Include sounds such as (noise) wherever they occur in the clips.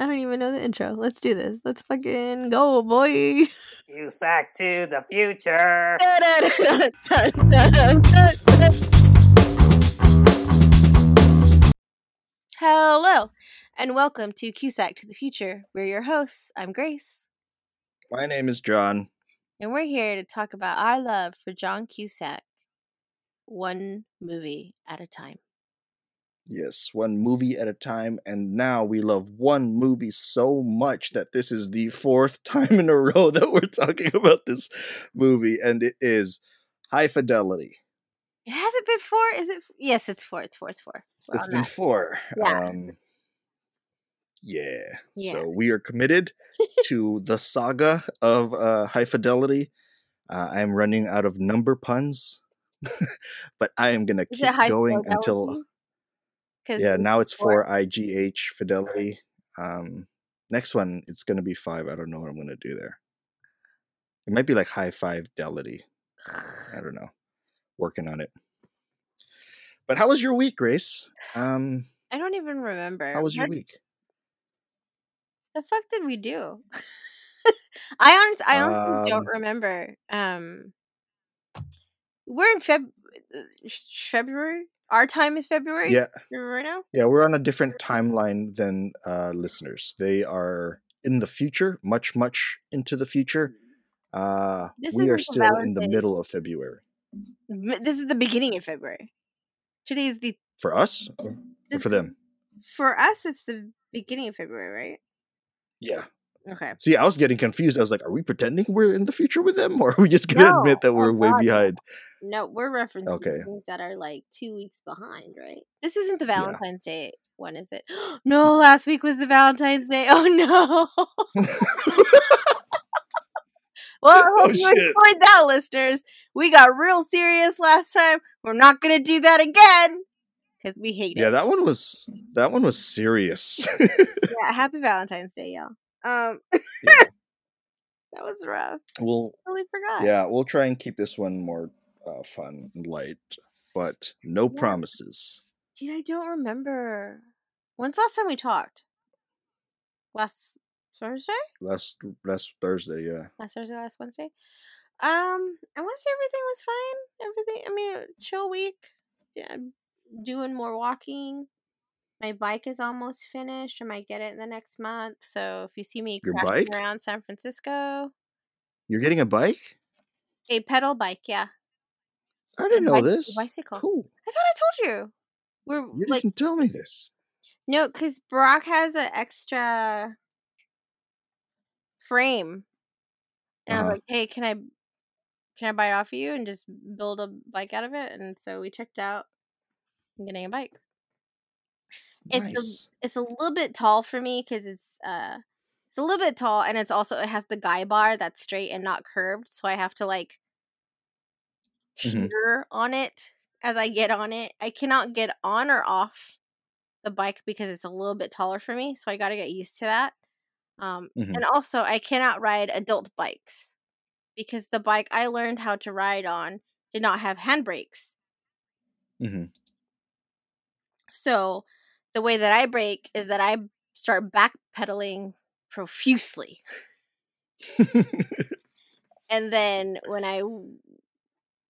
I don't even know the intro. Let's do this. Let's fucking go, boy. Cusack to the future. Hello, and welcome to Cusack to the Future. We're your hosts. I'm Grace, My name is John. and we're here to talk about our love for John Cusack, one movie at a time. Yes, one movie at a time. And now we love one movie so much that this is the fourth (laughs) time in a row that we're talking about this movie. And it is High Fidelity. It hasn't been four, is it? Yes, it's four. It's four. It's four. We're It's been four. Yeah. Um, yeah. Yeah. So we are committed to the saga of uh, High Fidelity. Uh, I'm running out of number puns, (laughs) but I am going to keep going until. 'Cause Yeah, now it's four? four IGH fidelity. Um, next one it's gonna be five. I don't know what I'm gonna do there. It might be like high five fidelity. I (sighs) don't know. Working on it. But how was your week, Grace? Um, I don't even remember. how was your week? The fuck did we do? (laughs) I honestly, I honestly don't Um, remember. Um, we're in Feb uh, February. Our time is February. Yeah, right now. yeah, we're on a different timeline than uh, listeners. They are in the future, much, much into the future. Uh, This we are still in the middle of February. This is the beginning of February. Today is the For us, or for them? For us, it's the beginning of February, right? Yeah. Okay. See, I was getting confused. I was like, are we pretending we're in the future with them? (laughs) Or are we just going to No. admit that Oh, we're way God, behind? No, we're referencing Okay. things that are like two weeks behind, right? This isn't the Yeah. Valentine's Day one, is it? (gasps) no, last week was the Valentine's Day. (laughs) Oh no. (laughs) well, I hope Oh, you shit. enjoyed that, listeners. We got real serious last time. We're not gonna do that again because we hate yeah, it. Yeah, that one was that one was serious. Yeah, happy Valentine's Day, y'all. Um, Yeah. (laughs) that was rough. we'll Totally forgot. yeah, we'll try and keep this one more uh, fun and light, but no Yeah. promises. Dude, I don't remember. When's the last time we talked? Last Thursday? Last last Thursday, yeah. Last Thursday, last Wednesday? Um, I want to say everything was fine. Everything, I mean, chill week. Yeah, doing more walking. My bike is almost finished. I might get it in the next month. So if you see me Your crashing bike? around San Francisco, You're getting a bike? a pedal bike, yeah. I didn't know a this. bicycle. Cool. I thought I told you. We're You like didn't tell me this. No, because Brock has an extra frame. And I was Uh-huh. like, hey, can I can I buy it off of you and just build a bike out of it? And so we checked out I'm getting a bike. It's a- It's a little bit tall for me because it's uh it's a little bit tall and it's also it has the guy bar that's straight and not curved. So I have to like Mhm. on it as I get on it. I cannot get on or off the bike because it's a little bit taller for me, so I got to get used to that. Um, Mhm. And also, I cannot ride adult bikes because the bike I learned how to ride on did not have handbrakes. hmm So the way that I break is that I start backpedaling profusely. (laughs) And then when I w-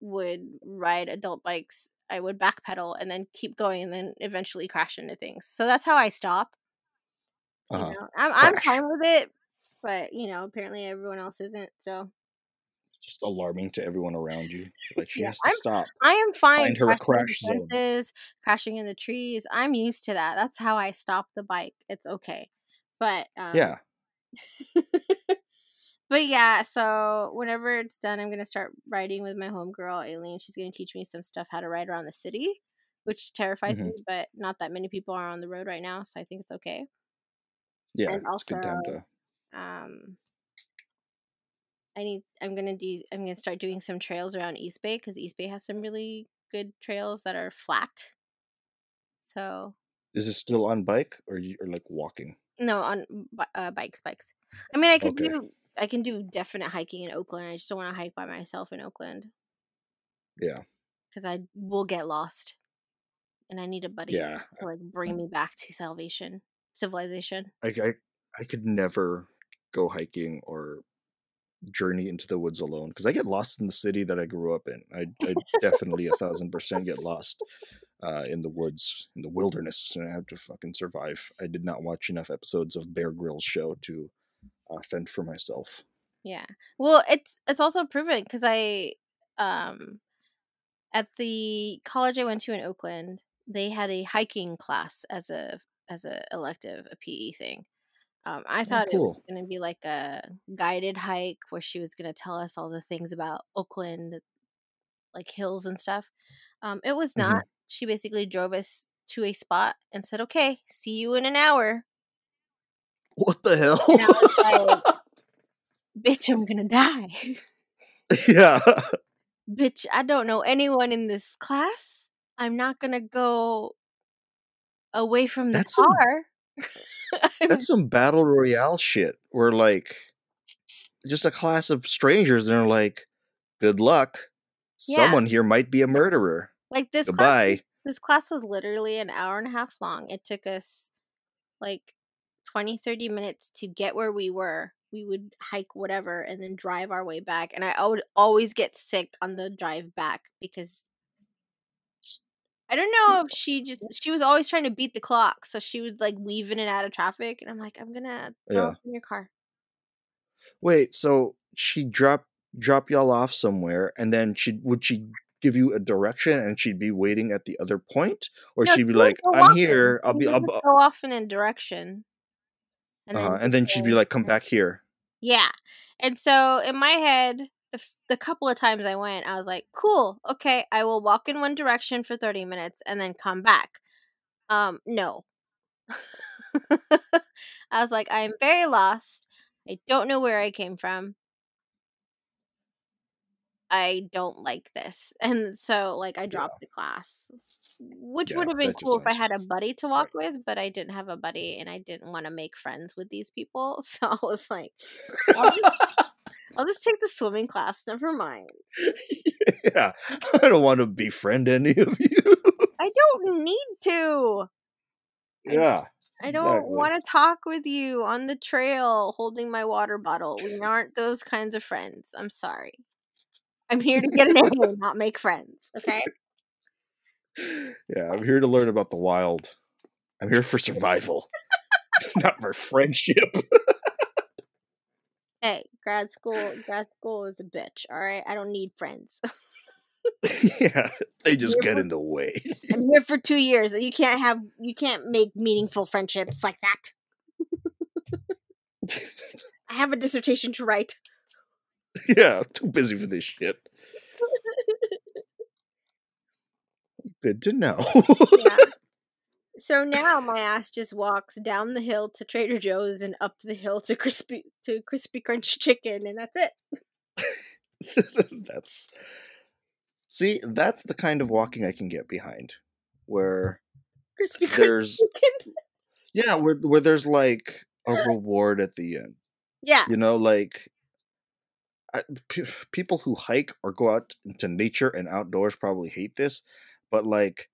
would ride adult bikes, I would backpedal and then keep going and then eventually crash into things. So that's how I stop. Uh-huh. know, I'm I'm fine with it, but you know, apparently everyone else isn't. So Just alarming to everyone around you. Like she Yeah, has to I'm- stop. I am fine Find her a crashing crash zone. crashing in the trees. I'm used to that. That's how I stop the bike. It's okay. But um, Yeah. (laughs) but yeah, so whenever it's done, I'm gonna start riding with my homegirl Aileen. She's gonna teach me some stuff how to ride around the city, which terrifies Mhm. me. But not that many people are on the road right now, so I think it's okay. Yeah. And it's good time to Um, I need. I'm gonna do. I'm gonna start doing some trails around East Bay because East Bay has some really good trails that are flat. So Is it still on bike or you or like walking? no, on uh, bikes, bikes. I mean, I can Okay. do. I can do definite hiking in Oakland. I just don't want to hike by myself in Oakland. Yeah. because I will get lost, and I need a buddy Yeah. to like bring me back to salvation, civilization. I, I I could never go hiking or journey into the woods alone because I get lost in the city that I grew up in. I, I definitely a thousand percent get lost uh, in the woods, in the wilderness, and I have to fucking survive. I did not watch enough episodes of Bear Grylls show to uh, fend for myself. Yeah. Well, it's it's also proven because I um at the college I went to in Oakland, they had a hiking class as a as a elective, a PE thing. Um, I Oh, thought it was going to be like a guided hike where she was going to tell us all the things about Oakland, like hills and stuff. Um, it was not. She basically drove us to a spot and said, "Okay, see you in an hour." What the hell? And I was like, (laughs) "Bitch, I'm gonna die." (laughs) yeah. Bitch, I don't know anyone in this class. I'm not gonna go away from the That's car. I'm (laughs) that's some battle royale shit where like just a class of strangers and they're like, Good luck. yeah, Someone here might be a murderer. like this class. Goodbye. this class was literally an hour and a half long. It took us like 20, 30 minutes to get where we were. We would hike whatever and then drive our way back. And I would always get sick on the drive back because I don't know if she just she was always trying to beat the clock, so she would like weave in and out of traffic, and I'm like, I'm gonna Yeah. in your car. Wait, so she drop drop y'all off somewhere and then she would she give you a direction and she'd be waiting at the other point? Or No, she'd be like, I'm off in. here, I'll She be I'll, go off in a direction, and then uh-huh, and then she'd be like, Come back here. yeah. And so in my head, the the couple of times I went, I was like, cool, okay, I will walk in one direction for 30 minutes and then come back. Um, no. (laughs) I was like, I am very lost. I don't know where I came from. I don't like this. (laughs) And so like I Yeah. dropped the class. Which Yeah, would have been cool if I had a buddy to walk with, but I didn't have a buddy and I didn't want to make friends with these people. (laughs) So I was like, I'll just, take the swimming class. Never mind. (laughs) yeah. I don't want to befriend any of you. I don't need to. Yeah. I don't Exactly. want to talk with you on the trail holding my water bottle. We aren't those kinds of friends. I'm sorry. I'm here to get an A, not make friends. Okay. (laughs) Yeah, I'm here to learn about the wild. I'm here for survival, (laughs) not for friendship. Hey, grad school. Grad school is a bitch. All right. I don't need friends. (laughs) yeah, they just get for in the way. (laughs) I'm here for two years. You can't have. You can't make meaningful friendships like that. I have a dissertation to write. yeah, too busy for this shit. (laughs) Good to know. Yeah. So now my ass just walks down the hill to Trader Joe's and up the hill to crispy to crispy crunch chicken, and that's it. (laughs) that's see, that's the kind of walking I can get behind, where Crispy there's chicken. (laughs) yeah, where where there's like a reward at the end. Yeah. You know, like I, p- people who hike or go out into nature and outdoors probably hate this, but like,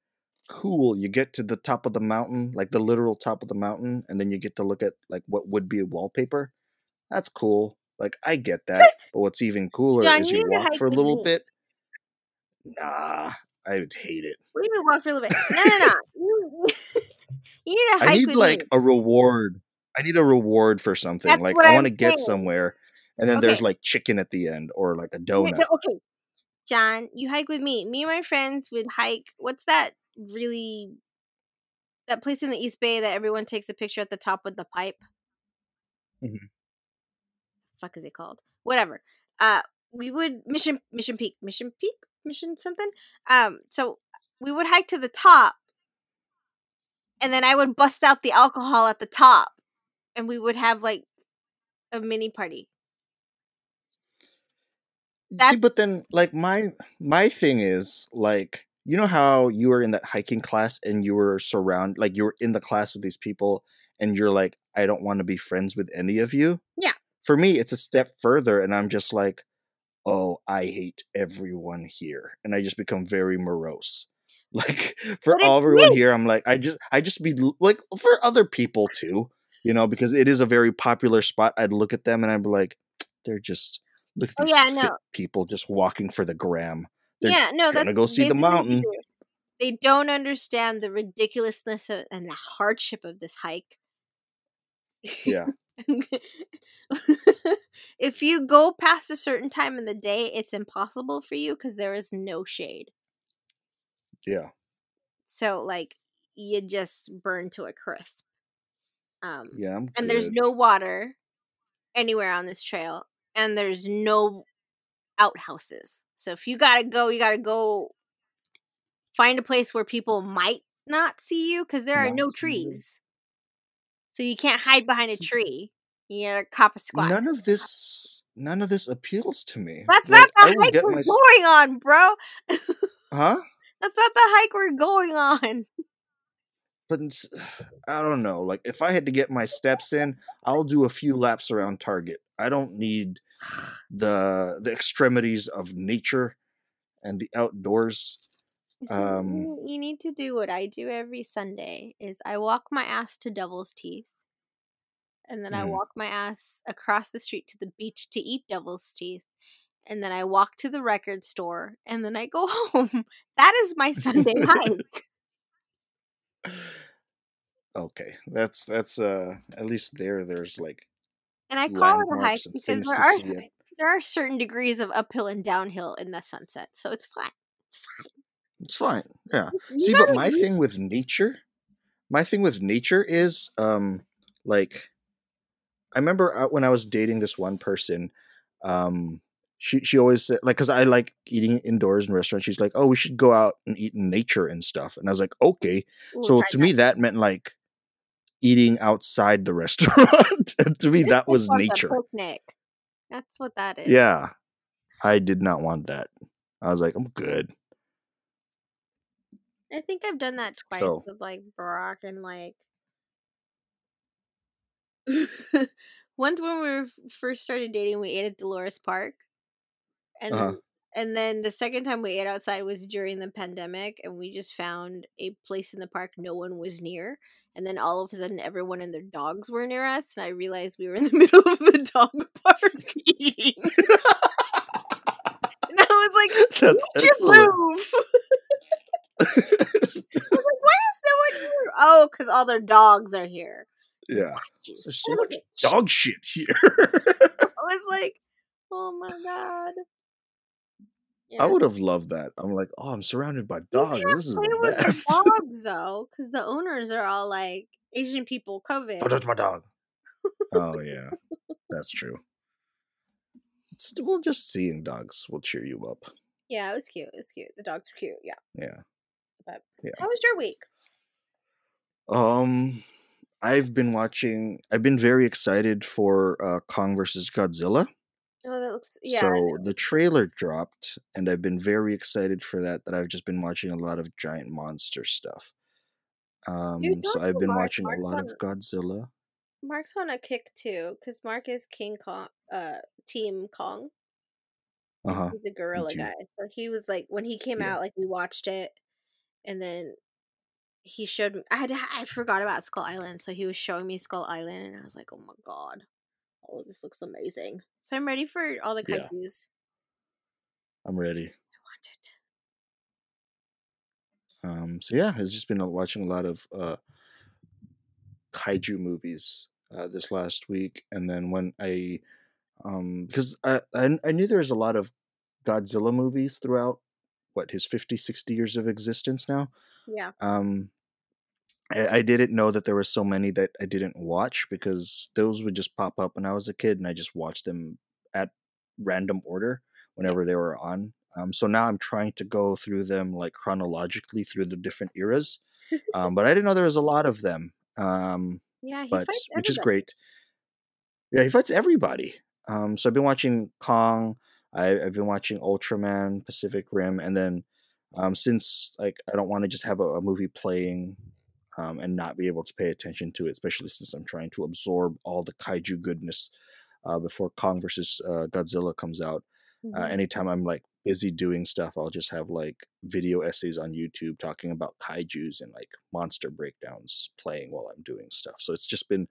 cool, you get to the top of the mountain, like the literal top of the mountain, and then you get to look at like what would be a wallpaper. That's cool. Like, I get that. but what's even cooler John, is you you walk for a little bit. Nah, I would hate it. We mean walk for a little bit? No, no, no. You, (laughs) need to I need like me. a reward. I need a reward for something. That's Like I want to get somewhere, and then Okay. there's like chicken at the end or like a donut. Okay, John, you hike with me. Me and my friends would hike. What's that really? That place in the East Bay that everyone takes a picture at the top with the pipe. Mhm. Fuck is it called? Whatever. Uh, we would mission Mission Peak, Mission Peak, Mission something. Um, so we would hike to the top, and then I would bust out the alcohol at the top, and we would have like a mini party. See, but then like my my thing is like you know how you were in that hiking class and you were surround like you were in the class with these people and you're like I don't want to be friends with any of you. yeah. For me, it's a step further, and I'm just like, oh, I hate everyone here, and I just become very morose. (laughs) Like for all everyone me. here, I'm like I just I just be like for other people too. you know, because it is a very popular spot. I'd look at them and I'd be like, they're just look at Oh, these yeah, fit no. people just walking for the gram. They're yeah, no, gonna that's go see the basically what they mountain. They don't understand the ridiculousness of, and the hardship of this hike. Yeah, (laughs) if you go past a certain time in the day, it's impossible for you because there is no shade. yeah, So like you just burn to a crisp. Um yeah. I'm and there's no water anywhere on this trail and there's no outhouses. So if you got to go, you got to go find a place where people might not see you cuz there are no trees. So you can't hide behind a tree. You got to cop a squat. None of this, none of this appeals to me. That's Like not the hike we're my, going on, bro. huh? (laughs) That's not the hike we're going on. But (sighs) I don't know. Like if I had to get my steps in, I'll do a few laps around Target. I don't need the the extremities of nature and the outdoors. Um, you need to do what I do every Sunday is I walk my ass to Devil's Teeth and then I mhm. walk my ass across the street to the beach to eat Devil's Teeth and then I walk to the record store and then I go (laughs) home. That is my Sunday (laughs) hike. okay, that's that's uh at least there. There's like And I call it a hike because there are. There are certain degrees of uphill and downhill in the sunset. So it's fine. It's fine. It's fine. Yeah. See, but my thing with nature, my thing with nature is um like I remember uh, when I was dating this one person, um, she she always said like because I like eating indoors in restaurants. She's like, oh, we should go out and eat in nature and stuff. And I was like, okay. Ooh, So to me, that meant like eating outside the restaurant. (laughs) to me, that was nature. picnic. That's what that is. Yeah, I did not want that. I was like, I'm good. I think I've done that twice So with like Brock and like (laughs) once when we were first started dating, we ate at Dolores Park, and uh huh. then and then the second time we ate outside was during the pandemic, and we just found a place in the park no one was near, and then all of a sudden everyone and their dogs were near us, and I realized we were in the (laughs) middle of the dog park (laughs) eating, and I was like, "We (laughs) That's excellent. move." I was like, "Why is no one here?" Oh, because all their dogs are here. yeah. Jeez. There's so much dog shit here. I was like, "Oh my god." I would have loved that. I'm like, oh, I'm surrounded by dogs. This is the best. (laughs) dogs though, because the owners are all like Asian people Don't COVID. touch my dog. Oh (laughs) yeah, that's true. It's, well, just seeing dogs will cheer you up. Yeah, it was cute. It was cute. The dogs were cute. Yeah. Yeah, But yeah. how was your week? Um, I've been watching. I've been very excited for uh, Kong versus Godzilla. Oh, that looks. Yeah. So the trailer dropped, and I've been very excited for that. That I've just been watching a lot of giant monster stuff. Um, so I've been Mark. watching a lot on. of Godzilla. Mark's on a kick too, because Mark is King Kong. Uh, Team Kong. Uh huh. The gorilla guy. So he was like, when he came Yeah. out, like we watched it, and then he showed me. I had I forgot about Skull Island, so he was showing me Skull Island, and I was like, oh my god, oh this looks amazing. So I'm ready for all the Yeah. I'm ready. I want it. Um, so yeah, I've just been watching a lot of uh, kaiju movies uh, this last week, and then when I, um, because I, I I knew there was a lot of Godzilla movies throughout what his 50, 60 years of existence now. Yeah. Um, I, I didn't know that there were so many that I didn't watch because those would just pop up when I was a kid, and I just watched them at random order whenever they were on. Um, so now I'm trying to go through them like chronologically through the different eras. Um, but I didn't know there was a lot of them. Um, Yeah, he but fights which is great. Yeah, he fights everybody. Um, so I've been watching Kong. I, I've been watching Ultraman, Pacific Rim, and then um, since like I don't want to just have a, a movie playing um, and not be able to pay attention to it, especially since I'm trying to absorb all the kaiju goodness uh, before Kong versus uh, Godzilla comes out. Uh, hmm anytime I'm like busy doing stuff, I'll just have like video essays on YouTube talking about kaiju's and like monster breakdowns playing while I'm doing stuff. So it's just been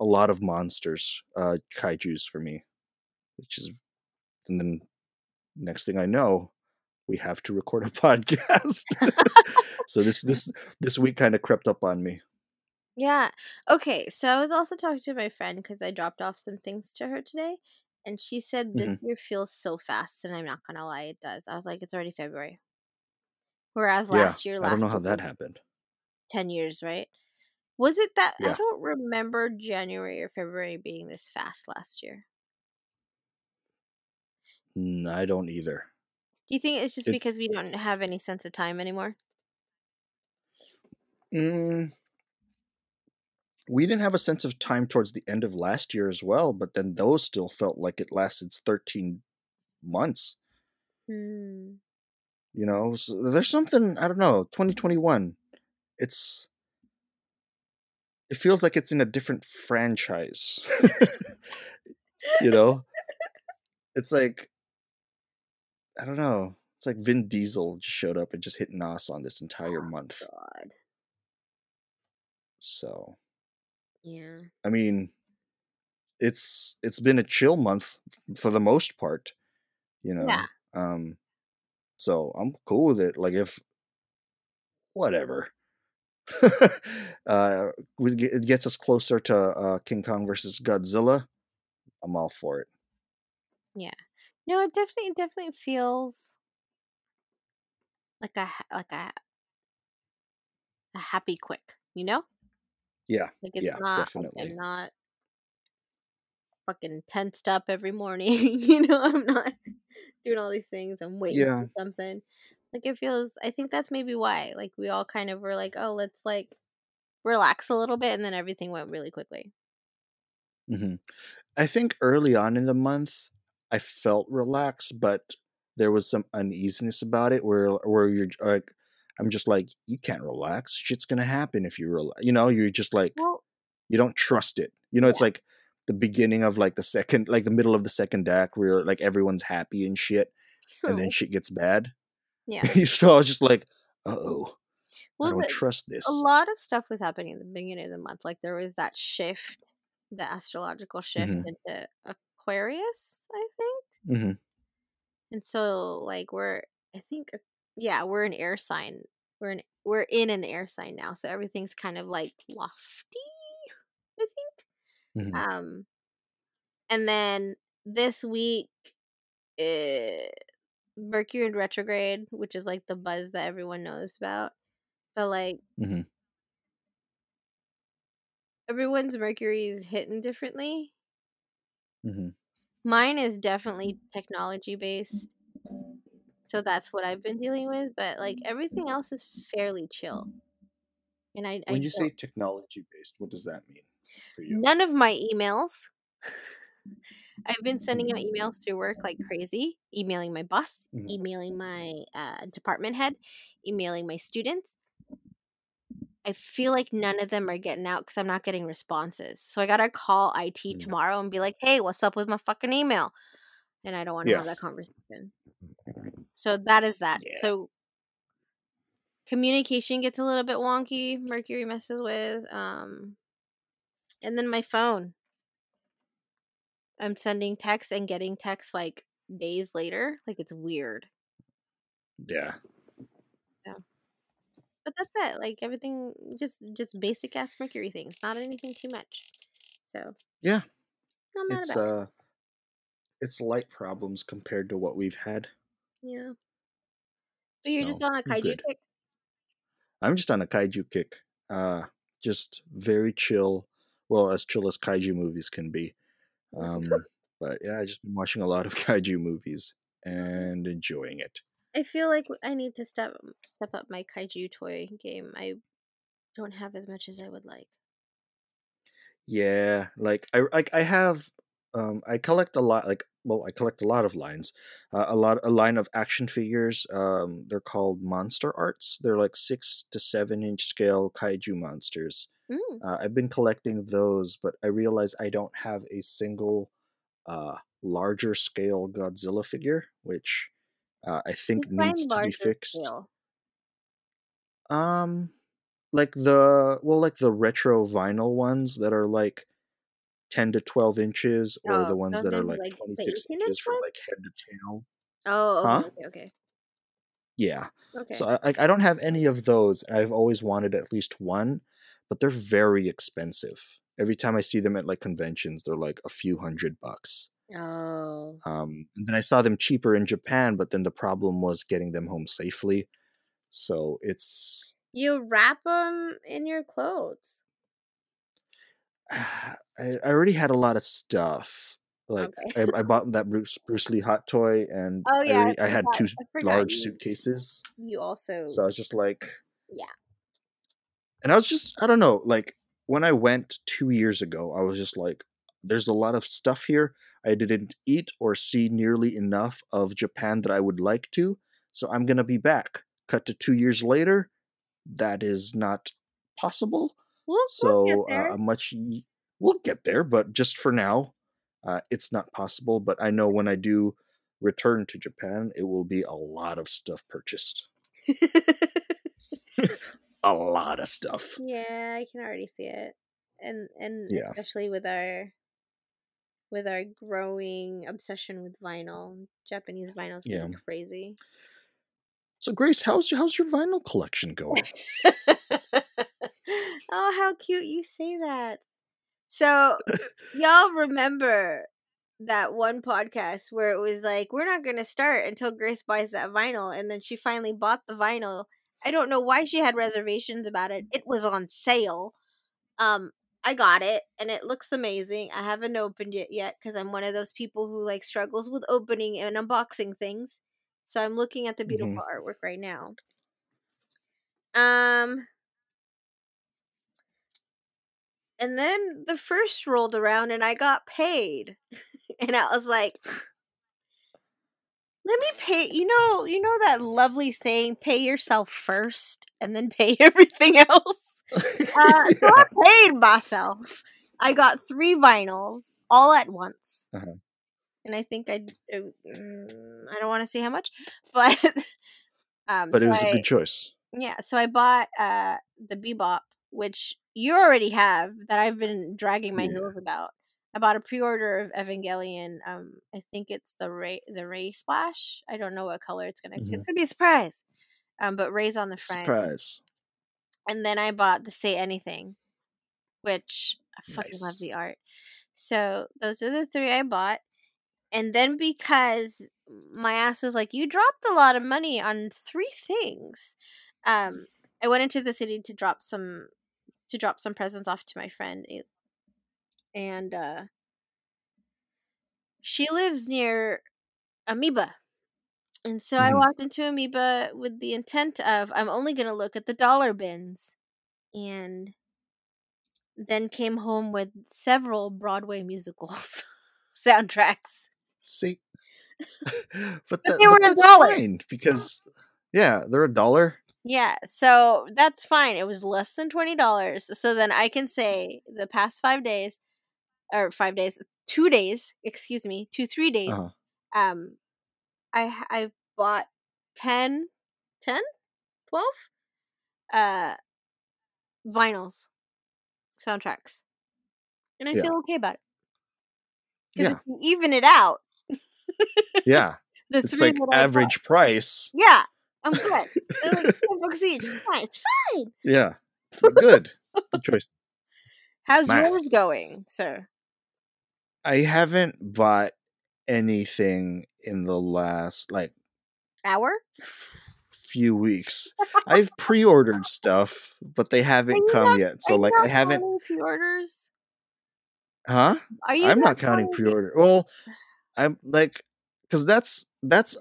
a lot of monsters, uh, kaiju's for me, which is, and then next thing I know, we have to record a (laughs) podcast. (laughs) so this this this week kind of crept up on me. Yeah. Okay. So I was also talking to my friend because I dropped off some things to her today, and she said this Mhm. year feels so fast, and I'm not gonna lie, it does. I was like, it's already February. Whereas Yeah, last year, I don't know how that happened. ten years, right? Was it that? I don't remember January or February being this fast last year. I don't either. Do you think it's just It's because we don't have any sense of time anymore? mm, we didn't have a sense of time towards the end of last year as well, but then those still felt like it lasted 13 months. Hmm. You know, so there's something I don't know. 2021, it's it feels like it's in a different franchise. (laughs) you know, (laughs) it's like I don't know. It's like Vin Diesel just showed up and just hit Nos on this entire Oh month. God. So Yeah. I mean, it's it's been a chill month for the most part. You know, Yeah. um, so I'm cool with it. Like if whatever. (laughs) uh, it gets us closer to uh, King Kong versus Godzilla. I'm all for it. Yeah. No, it definitely it definitely feels like a like a a happy quick, you know? Yeah, Like it's yeah, not like definitely. I'm not fucking tensed up every morning, (laughs) you know, I'm not doing all these things, I'm waiting Yeah, for something. Like it feels I think that's maybe why. Like we all kind of were like, "Oh, let's like relax a little bit," and then everything went really quickly. Mm-hmm. I think early on in the month, I felt relaxed, but there was some uneasiness about it where where you're like, I'm just like, you can't relax. Shit's gonna happen if you relax. You know, you're just like, Well, you don't trust it. You know, it's yeah. like the beginning of like the second, like the middle of the second act where like everyone's happy and shit, and then shit gets bad. yeah. (laughs) so I was just like, uh oh, I Well, don't the, trust a lot of stuff was happening in the beginning of the month. Like there was that shift, the astrological shift hmm into Aquarius, I think. hmm And so like we're I think yeah, we're an air sign. We're in we're in an air sign now. So everything's kind of like lofty, I think. hmm Um and then this week uh, Mercury in retrograde, which is like the buzz that everyone knows about. But like hmm everyone's Mercury is hitting differently. Hmm Mine is definitely technology based. So that's what I've been dealing with, but like everything else is fairly chill. And I I When you say technology based, what does that mean for you? none of my emails (laughs) I've been sending out emails through work like crazy, emailing my boss, hmm emailing my uh, department head, emailing my students. I feel like none of them are getting out because I'm not getting responses. So I gotta call IT Mm. tomorrow and be like, "Hey, what's up with my fucking email?" And I don't want to Yeah, have that conversation. So that is that. yeah, So communication gets a little bit wonky. Mercury messes with, um, and then my phone. I'm sending texts and getting texts like days later. Like it's weird. yeah. Yeah. But that's it. Like everything just just basic ass Mercury things. Not anything too much. So Yeah, it's about it. uh, it's light problems compared to what we've had. Yeah. But you're just on a kaiju good. kick. I'm just on a kaiju kick. Uh, just very chill. Well, as chill as kaiju movies can be. (laughs) Um, but yeah, I've just been watching a lot of (laughs) kaiju movies and enjoying it. I feel like I need to step step up my kaiju toy game. I don't have as much as I would like. Yeah, like I like I have um I collect a lot like well I collect a lot of lines. Uh, a lot a line of action figures. Um they're called monster arts. They're like 6 to 7 inch scale kaiju monsters. Mm. Uh, I've been collecting those, but I realize I don't have a single uh larger scale Godzilla figure, which uh, I think needs to be fixed. scale. Um like the well like the retro vinyl ones that are like 10 to 12 inches or the Oh, ones that are like like 26 inches inch from like head to tail. Oh, Huh? okay, okay, Yeah. okay. okay. So I, like I don't have any of those. I've always wanted at least one, but they're very expensive. Every time I see them at like conventions, they're like a few hundred bucks. Oh, Um, and then I saw them cheaper in Japan, but then the problem was getting them home safely. So it's you wrap them in your clothes. (sighs) I, I already had a lot of stuff. Like Okay. I, I bought that Bruce Bruce Lee hot toy, and Oh I, yeah, I already, I had two I large you. suitcases. You also. So I was just like, Yeah. and I was just I don't know, like when I went two years ago, I was just like, there's a lot of stuff here. I didn't eat or see nearly enough of Japan that I would like to, so I'm gonna be back. Cut to two years later, that is not possible. We'll, we'll So get uh, much y- we'll get there, but just for now, uh, it's not possible. But I know when I do return to Japan, it will be a lot of stuff purchased. (laughs) A lot of stuff. yeah, I can already see it, and and Yeah. especially with our with our growing obsession with vinyl, Japanese vinyl's Yeah. getting crazy. So Grace, how's your, how's your vinyl collection going? (laughs) oh, how cute you say that. So, (laughs) y'all remember that one podcast where it was like, we're not going to start until Grace buys that vinyl. And then she finally bought the vinyl. I don't know why she had reservations about it. It was on sale. Um, I got it and it looks amazing. I haven't opened it yet because I'm one of those people who like struggles with opening and unboxing things. So I'm looking at the beautiful Mhm. artwork right now. Um and then the first rolled around and I got paid. (laughs) and I was like let me pay you know you know that lovely saying pay yourself first and then pay (laughs) everything else. Uh, so I paid myself. I got three vinyls all at once. Uh-huh. And I think I uh, mm, I don't want to say how much, but (laughs) um but so it was a I- good choice. yeah, so I bought uh the Bebop, which you already have that I've been dragging my Yeah. heels about. I bought a pre-order of Evangelion. Um, I think it's the Rei the Rei Splash. I don't know what color it's gonna. Mhm. It's gonna be a surprise. Um, but Rei's on the front, Surprise. And then I bought the Say Anything, which I fucking love the art. So those are the three I bought. And then because my ass was like, you dropped a lot of money on three things. Um, I went into the city to drop some to drop some presents off to my friend, and uh, she lives near Amoeba. And so I Mhm. walked into Amoeba with the intent of I'm only gonna look at the dollar bins, and then came home with several Broadway musicals (laughs) soundtracks. See, (laughs) but, that, they were but a dollar. because yeah, they're a dollar. Yeah, so that's fine. It was less than twenty dollars. So then I can say the past five days, or five days, two days, excuse me, two three days. Uh-huh. Um, I I bought 10, 10, 12 uh vinyls, soundtracks, and I Yeah. feel okay about it. Yeah, even it out, yeah. (laughs) the It's three like average price. yeah, I'm good. (laughs) Like ten bucks each. It's fine. It's fine. Yeah, good. Good (laughs) choice. How's yours going, sir? I haven't bought anything in the last like Hour? few weeks. (laughs) I've pre-ordered stuff, but they haven't come not- yet. So like I haven't pre-orders. huh? Are you? I'm not counting pre-order. Well, I'm like cuz that's that's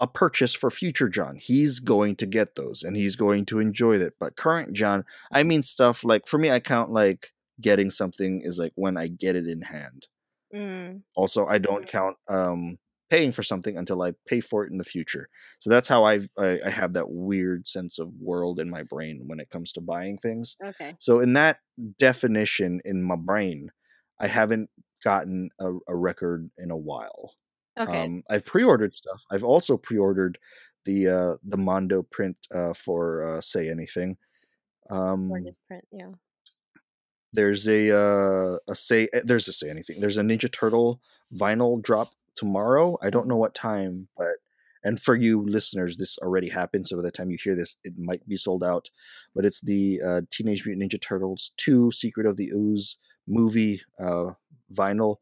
a purchase for future John. He's going to get those and he's going to enjoy it. But current John, I mean stuff like for me I count like getting something is like when I get it in hand. Mm, also i don't count um paying for something until i pay for it in the future so that's how I've, i i have that weird sense of world in my brain when it comes to buying things okay. so in that definition in my brain i haven't gotten a, a record in a while Okay. um i've pre-ordered stuff i've also pre-ordered the uh the mondo print uh for uh say anything um print. Yeah. There's a uh, a say eh, there's a say anything. There's a Ninja Turtle vinyl drop tomorrow. I don't know what time, but and for you listeners, this already happened. So by the time you hear this, it might be sold out. But it's the uh, Teenage Mutant Ninja Turtles 2 Secret of the Ooze movie uh, vinyl.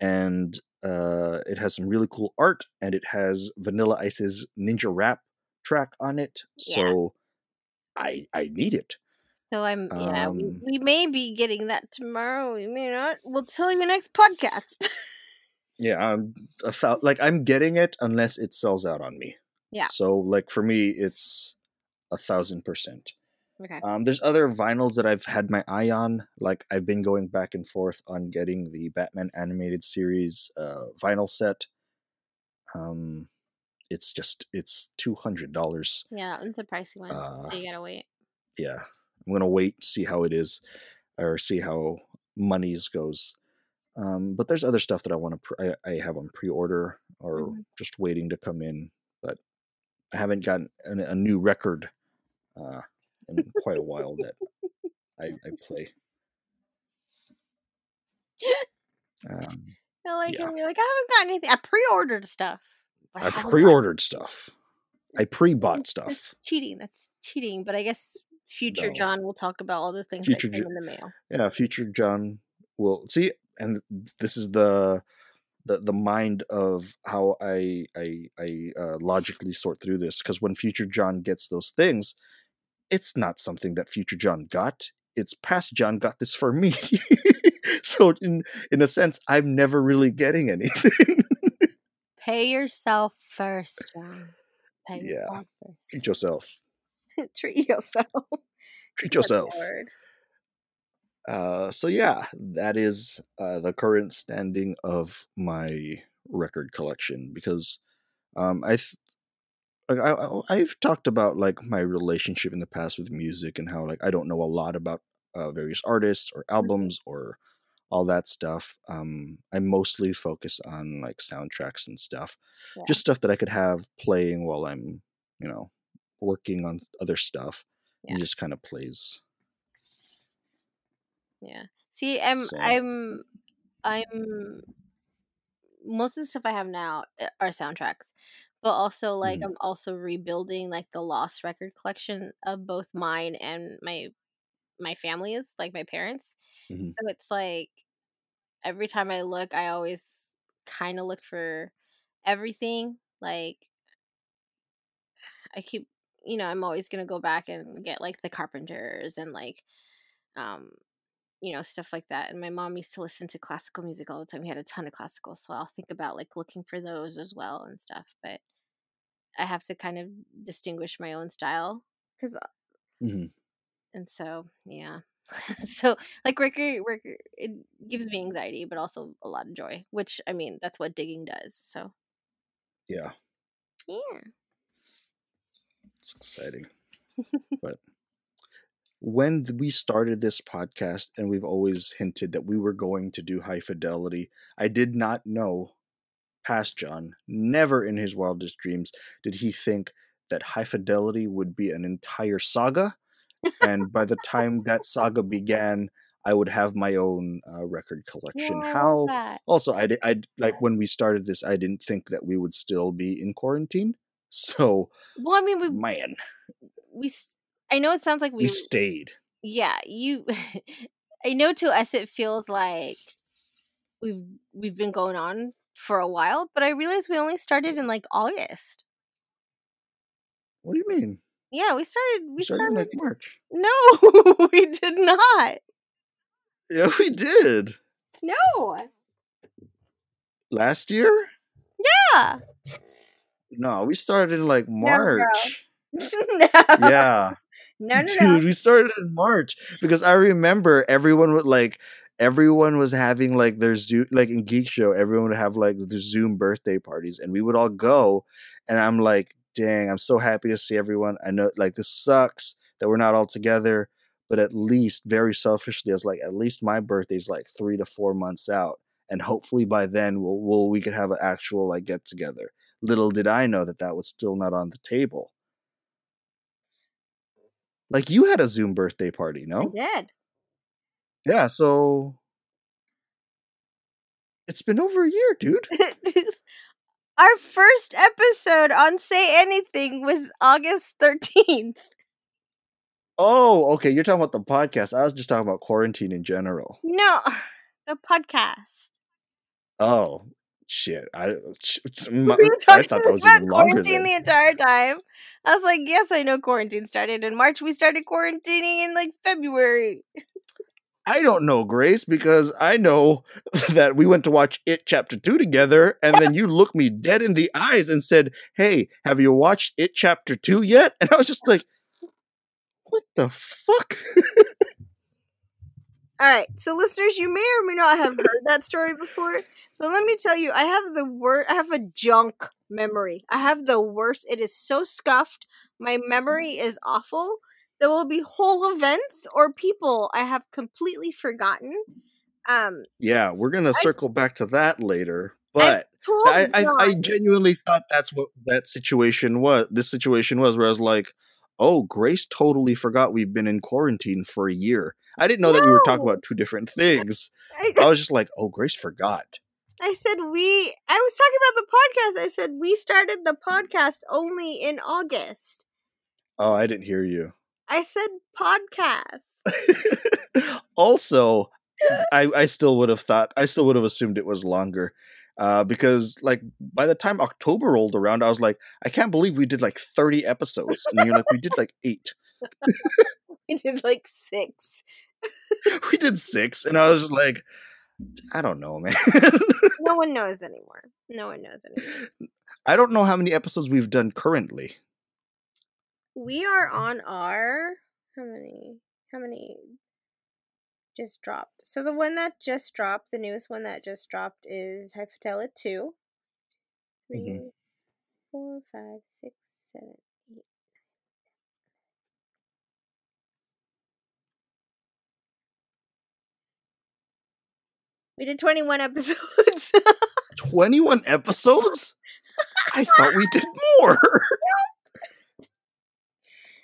And uh, it has some really cool art and it has Vanilla Ice's Ninja Rap track on it. Yeah. So I I need it. So I'm yeah, we, Um, we may be getting that tomorrow. We may not. We'll tell you next podcast. Yeah, I'm like I'm getting it unless it sells out on me. Yeah. So like for me, it's a thousand percent. okay. Um, there's other vinyls that I've had my eye on. Like I've been going back and forth on getting the Batman animated series uh, vinyl set. Um, it's just it's two hundred dollars. Yeah, it's a pricey one. Uh, so you gotta wait. Yeah, I'm gonna wait see how it is, or see how monies goes. Um, but there's other stuff that I want to pre- I, I have on pre-order or Mhm. just waiting to come in. But I haven't gotten a, a new record uh, in quite a while that I, I play. Um, (laughs) I like yeah. You're like, I haven't got anything. I pre-ordered stuff. I got- pre-ordered stuff. I pre-bought stuff. That's cheating. That's cheating. But I guess future No. John will talk about all the things Future that came Jo- in the mail. Yeah, future John will see, and this is the the the mind of how I I I uh, logically sort through this. Because when future John gets those things, it's not something that future John got. It's past John got this for me. (laughs) so in in a sense, I'm never really getting anything. (laughs) Pay yourself first, John. Pay Yeah. yourself first. Treat yourself. (laughs) Treat yourself. (laughs) Treat yourself. Uh, so yeah, that is uh, the current standing of my record collection because um, I, th- I I- I've talked about like my relationship in the past with music and how like I don't know a lot about uh, various artists or albums or all that stuff. Um, I mostly focus on like soundtracks and stuff, Yeah. just stuff that I could have playing while I'm you know working on other stuff. Yeah. And just kind of plays. Yeah. See, I'm So- I'm I'm most of the stuff I have now uh, are soundtracks. But also like Mhm. I'm also rebuilding like the lost record collection of both mine and my my family's, like my parents. Mhm. So it's like every time I look, I always kind of look for everything. Like I keep, you know, I'm always gonna go back and get like the Carpenters and like, um, you know, stuff like that. And my mom used to listen to classical music all the time. We had a ton of classical, so I'll think about like looking for those as well and stuff. But I have to kind of distinguish my own style because, Mhm. and so yeah. (laughs) so like Ricker, Ricker, it gives me anxiety, but also a lot of joy. Which I mean, that's what digging does. So Yeah. yeah. It's exciting. but when we started this podcast, and we've always hinted that we were going to do high fidelity, I did not know past John, never in his wildest dreams did he think that high fidelity would be an entire saga. and by the time that saga began, I would have my own uh, record collection. Yeah, How also I did I like when we started this, I didn't think that we would still be in quarantine. So Well, I mean, we man, we. I know it sounds like we we stayed. yeah, you (laughs) I know to us it feels like we've we've been going on for a while, but I realized we only started in like August. What do you mean? Yeah, we started We we started started in like March. No, (laughs) we did not. Yeah, we did. No. Last year? Yeah. No, we started in like March. (laughs) no. Yeah. No, no, Dude, no. we started in March because I remember everyone would like everyone was having like their Zoom like in Geek Show, everyone would have like the Zoom birthday parties and we would all go and I'm like, dang, I'm so happy to see everyone. I know like this sucks that we're not all together, but at least very selfishly, I was like, at least my birthday's like three to four months out. And hopefully by then we'll, we'll we could have an actual like get together. Little did I know that that was still not on the table. Like you had a Zoom birthday party, I no? did. yeah, so it's been over a year, dude. (laughs) Our first episode on Say Anything was August 13th. Oh, okay. You're talking about the podcast. I was just talking about quarantine in general. No, (sighs) the podcast. Oh, shit. I, uh, my- I thought that was even longer quarantine than. the entire time. I was like, yes, I know quarantine started in March. We started quarantining in like February. I don't know, Grace, because I know (laughs) that we went to watch It Chapter 2 together, and then you looked me dead in the eyes and said, Hey, have you watched It Chapter 2 yet? And I was just like, What the fuck? (laughs) All right, so listeners, you may or may not have heard that story before, but let me tell you, I have the word. I have a junk memory. I have the worst. It is so scuffed. My memory is awful. There will be whole events or people I have completely forgotten. Um, yeah, we're going to I- circle back to that later. But I, I, I genuinely thought that's what that situation was. This situation was where I was like, "Oh, Grace totally forgot we've been in quarantine for a year." I didn't know that we were talking about two different things. I, I (laughs) was just like, "Oh, Grace forgot." I said we. I was talking about the podcast. I said we started the podcast only in August. Oh, I didn't hear you. I said podcast. (laughs) also, I I still would have thought I still would have assumed it was longer. Uh, because like by the time October rolled around, I was like, I can't believe we did like 30 episodes. And you're like, we did like eight. (laughs) We did like six. (laughs) we did six, and I was like, I don't know, man. (laughs) No one knows anymore. No one knows anymore. I don't know how many episodes we've done currently. We are on our how many? How many just dropped? So the one that just dropped, the newest one that just dropped is Fidelity two. Three, Mhm. four, five, six, seven, We did 21 episodes. (laughs) 21 episodes? I thought we did (laughs) more.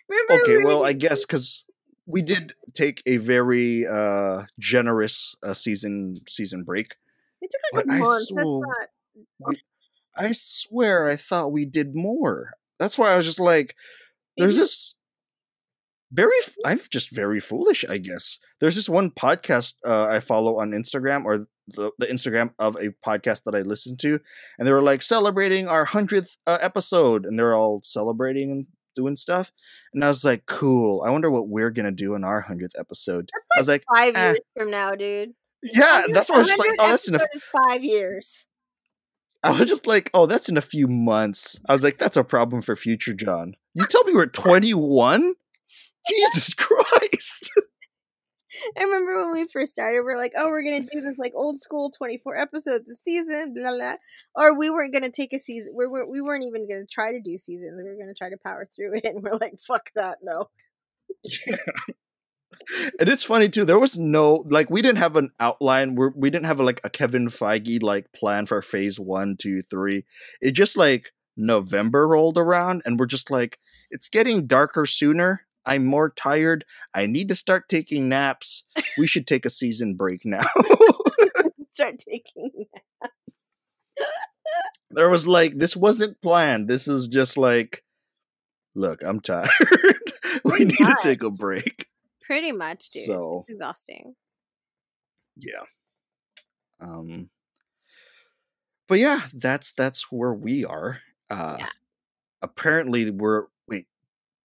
Remember okay, were well, I guess because we did take a very uh generous uh, season season break. we took like but a I month. That's swear- not I swear I thought we did more. That's why I was just like, there's this very i'm just very foolish, I guess. There's this one podcast uh, I follow on Instagram or the, the Instagram of a podcast that I listen to, and they were like celebrating our hundredth uh, episode, and they're all celebrating and doing stuff. And I was like, cool. I wonder what we're gonna do in our hundredth episode. I was like, five eh. years from now, dude. yeah, that's what I was just like. 100 Oh, that's in a episode is five years. I was just like, oh, that's in a few months. I was like, that's a problem for future John. You tell me we're 21? Jesus (laughs) Christ. I remember when we first started, we are like, oh, we're gonna do this like old school twenty four episodes a season, blah blah. Or we weren't gonna take a season. We weren't. We weren't even gonna try to do seasons. We were gonna try to power through (laughs) it, and we're like, fuck that, no. and it's funny too. There was no like we didn't have an outline. We're, we didn't have a, like a Kevin Feige like plan for phase one, two, three. It just like November rolled around, and we're just like, it's getting darker sooner. I'm more tired. I need to start taking naps. We should take a season break now. (laughs) (laughs) Start taking. Naps. there was like this wasn't planned. This is just like, look, I'm tired. (laughs) we need to take a break. Pretty much, dude. So It's exhausting. yeah. Um. But yeah, that's that's where we are. Uh, Yeah. Apparently, we're wait.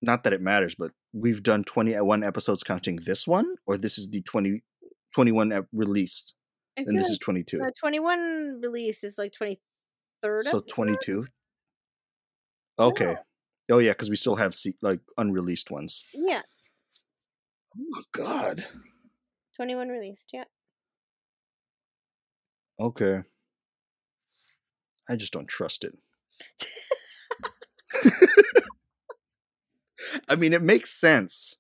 Not that it matters, but we've done 21 uh, episodes counting this one, or this is the 20, 21 ep- released, and this like is 22. the twenty one release is like twenty third. So 22. Okay. Oh yeah, because we still have se- like unreleased ones. Yeah, Oh my God. twenty one released. Yeah. Okay. I just don't trust it. (laughs) (laughs) I mean, it makes sense.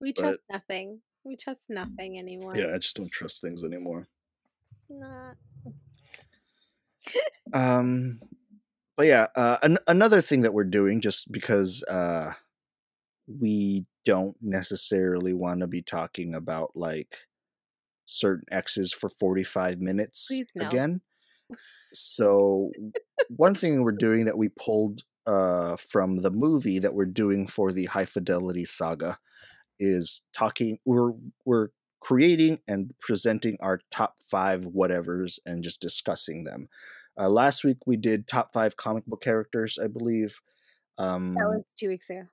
we But- trust nothing. We trust nothing anymore. Yeah, I just don't trust things anymore. Nah. Um, but yeah, uh, an- another thing that we're doing, just because uh, we don't necessarily want to be talking about like certain X's for 45 minutes no. again. So one thing we're doing that we pulled uh, from the movie that we're doing for the High Fidelity Saga is talking. We're we're creating and presenting our top five whatevers and just discussing them. Uh, last week we did top five comic book characters, I believe. Um, That was two weeks ago.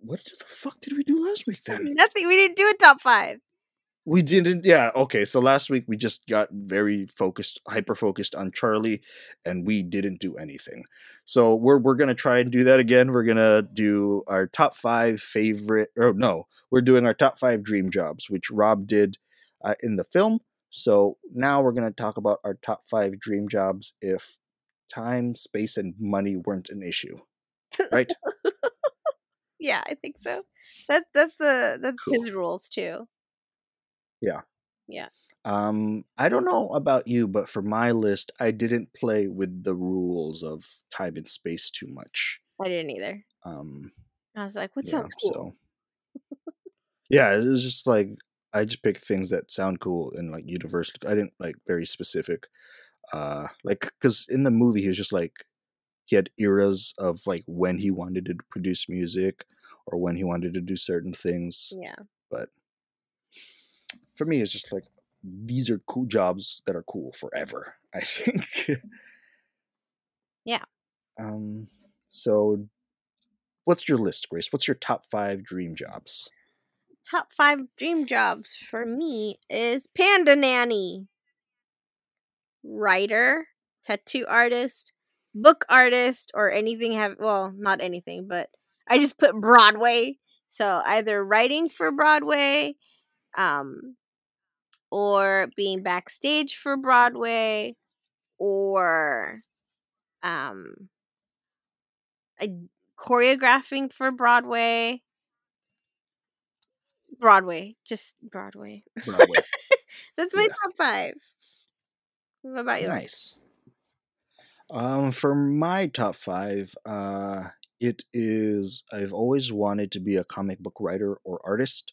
what the fuck did we do last week then? Nothing. We didn't do a top five. We didn't. Yeah. Okay. So last week we just got very focused, hyper focused on Charlie, and we didn't do anything. So we're we're gonna try and do that again. We're gonna do our top five favorite. Or no, we're doing our top five dream jobs, which Rob did uh, in the film. So now we're gonna talk about our top five dream jobs if time, space, and money weren't an issue. Right. (laughs) Yeah, I think so. That's that's the that's Cool. his rules too. Um, I don't know about you, but for my list, I didn't play with the rules of time and space too much. I didn't either. Um, I was like, what yeah, sounds cool? so (laughs) yeah, it was just like I just picked things that sound cool and like universal. I didn't like very specific. Uh, like because in the movie he was just like he had eras of like when he wanted to produce music or when he wanted to do certain things. Yeah. But for me, it's just like these are cool jobs that are cool forever. (laughs) I think. Yeah. Um. So, what's your list, Grace? What's your top five dream jobs? Top five dream jobs for me is panda nanny, writer, tattoo artist, book artist, or anything have well, not anything, but I just put Broadway. So either writing for Broadway, um, or being backstage for Broadway, or um, I, choreographing for Broadway. Broadway, just Broadway. Broadway. (laughs) That's my Yeah. top five. What about you? nice. Um, for my top five, uh, it is I've always wanted to be a comic book writer or artist.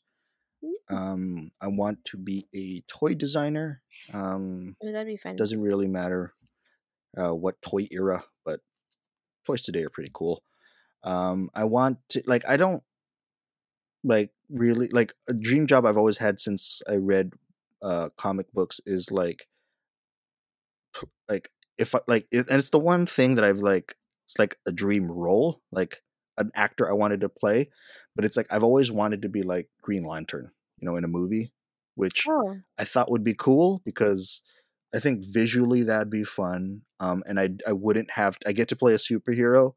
Mm. Um, I want to be a toy designer. Um, Ooh, that'd be fun. doesn't really matter uh, what toy era, but toys today are pretty cool. Um, I want to like I don't like really like a dream job I've always had since I read uh comic books is like like if I, like it, and it's the one thing that I've like it's like a dream role like an actor I wanted to play, but it's like I've always wanted to be like Green Lantern, you know, in a movie, which oh, I thought would be cool because I think visually that'd be fun. Um, and I I wouldn't have I get to play a superhero,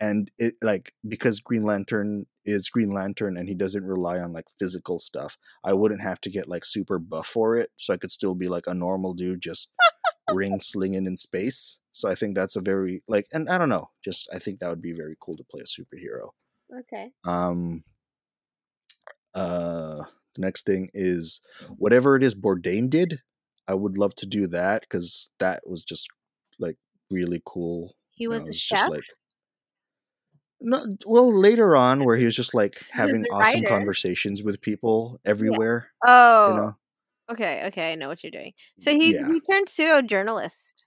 and it like because Green Lantern is Green Lantern and he doesn't rely on like physical stuff. I wouldn't have to get like super buff for it, so I could still be like a normal dude just ring slinging in space. So I think that's a very like, and I don't know, just I think that would be very cool to play a superhero. okay. Um, uh, the next thing is whatever it is Bourdain did. I would love to do that because that was just like really cool. He you know, was a chef. like no, well later on where he was just like having awesome writer. conversations with people everywhere. oh, You know, okay, okay. I know what you're doing. So he Yeah. he turned pseudo journalist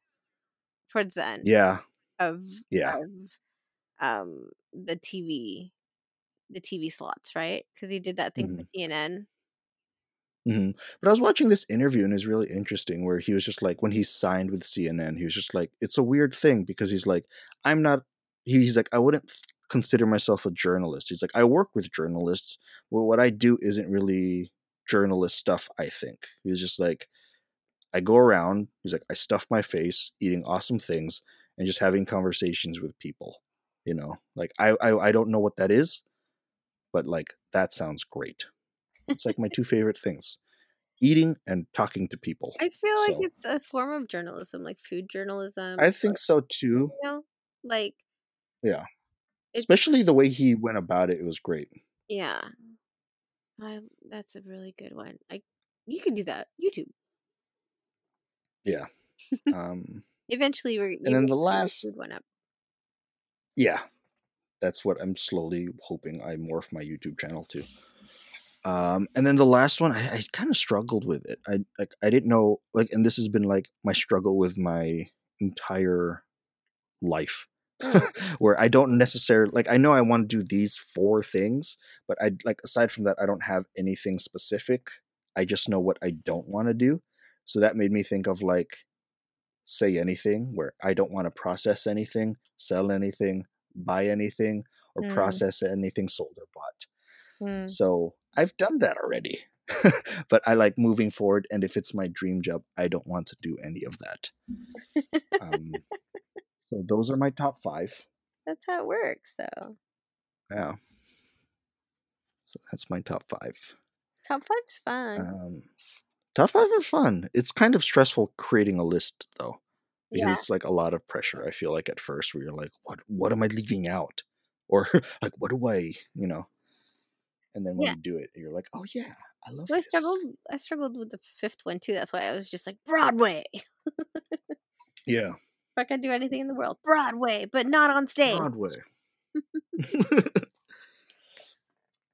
towards the end yeah, of yeah, of um the TV the TV slots, right? Because he did that thing Mm-hmm. for CNN. hmm But I was watching this interview and it's really interesting where he was just like, when he signed with CNN, he was just like, it's a weird thing because he's like, I'm not, he's like, I wouldn't consider myself a journalist. He's like, I work with journalists. Well, what I do isn't really journalist stuff, I think. He was just like, I go around, he's like, I stuff my face eating awesome things and just having conversations with people. You know, like I, I, I don't know what that is, but like that sounds great. It's like my two favorite things eating and talking to people. I feel like it's a form of journalism, like food journalism. I or, think so too. you know, like Yeah. Especially the way he went about it, it was great. yeah. I that's a really good one. I you could do that. YouTube. Yeah. (laughs) um, Eventually, we're And then the last- food one up. yeah, that's what I'm slowly hoping I morph my YouTube channel to. Um, and then the last one, I, I kind of struggled with it. I like I didn't know like, and this has been like my struggle with my entire life, (laughs) where I don't necessarily like. I know I want to do these four things, but I like aside from that, I don't have anything specific. I just know what I don't want to do. So that made me think of like say anything, where I don't want to process anything, sell anything, buy anything, or Mm. process anything sold or bought. Mm. So I've done that already. (laughs) but I like moving forward, and if it's my dream job, I don't want to do any of that. Um, (laughs) so those are my top five. That's how it works, though. Yeah. So that's my top five. Top five's fun. Um, top five are fun. It's kind of stressful creating a list though, because yeah. it's like a lot of pressure. I feel like at first where you're like, what what am I leaving out, or (laughs) like what do I, you know? And then when Yeah. you do it, you're like, oh yeah, I love I this. struggled. I struggled with the fifth one too. That's why I was just like Broadway. Yeah, (laughs) If I could do anything in the world, Broadway, but not on stage. Broadway. (laughs)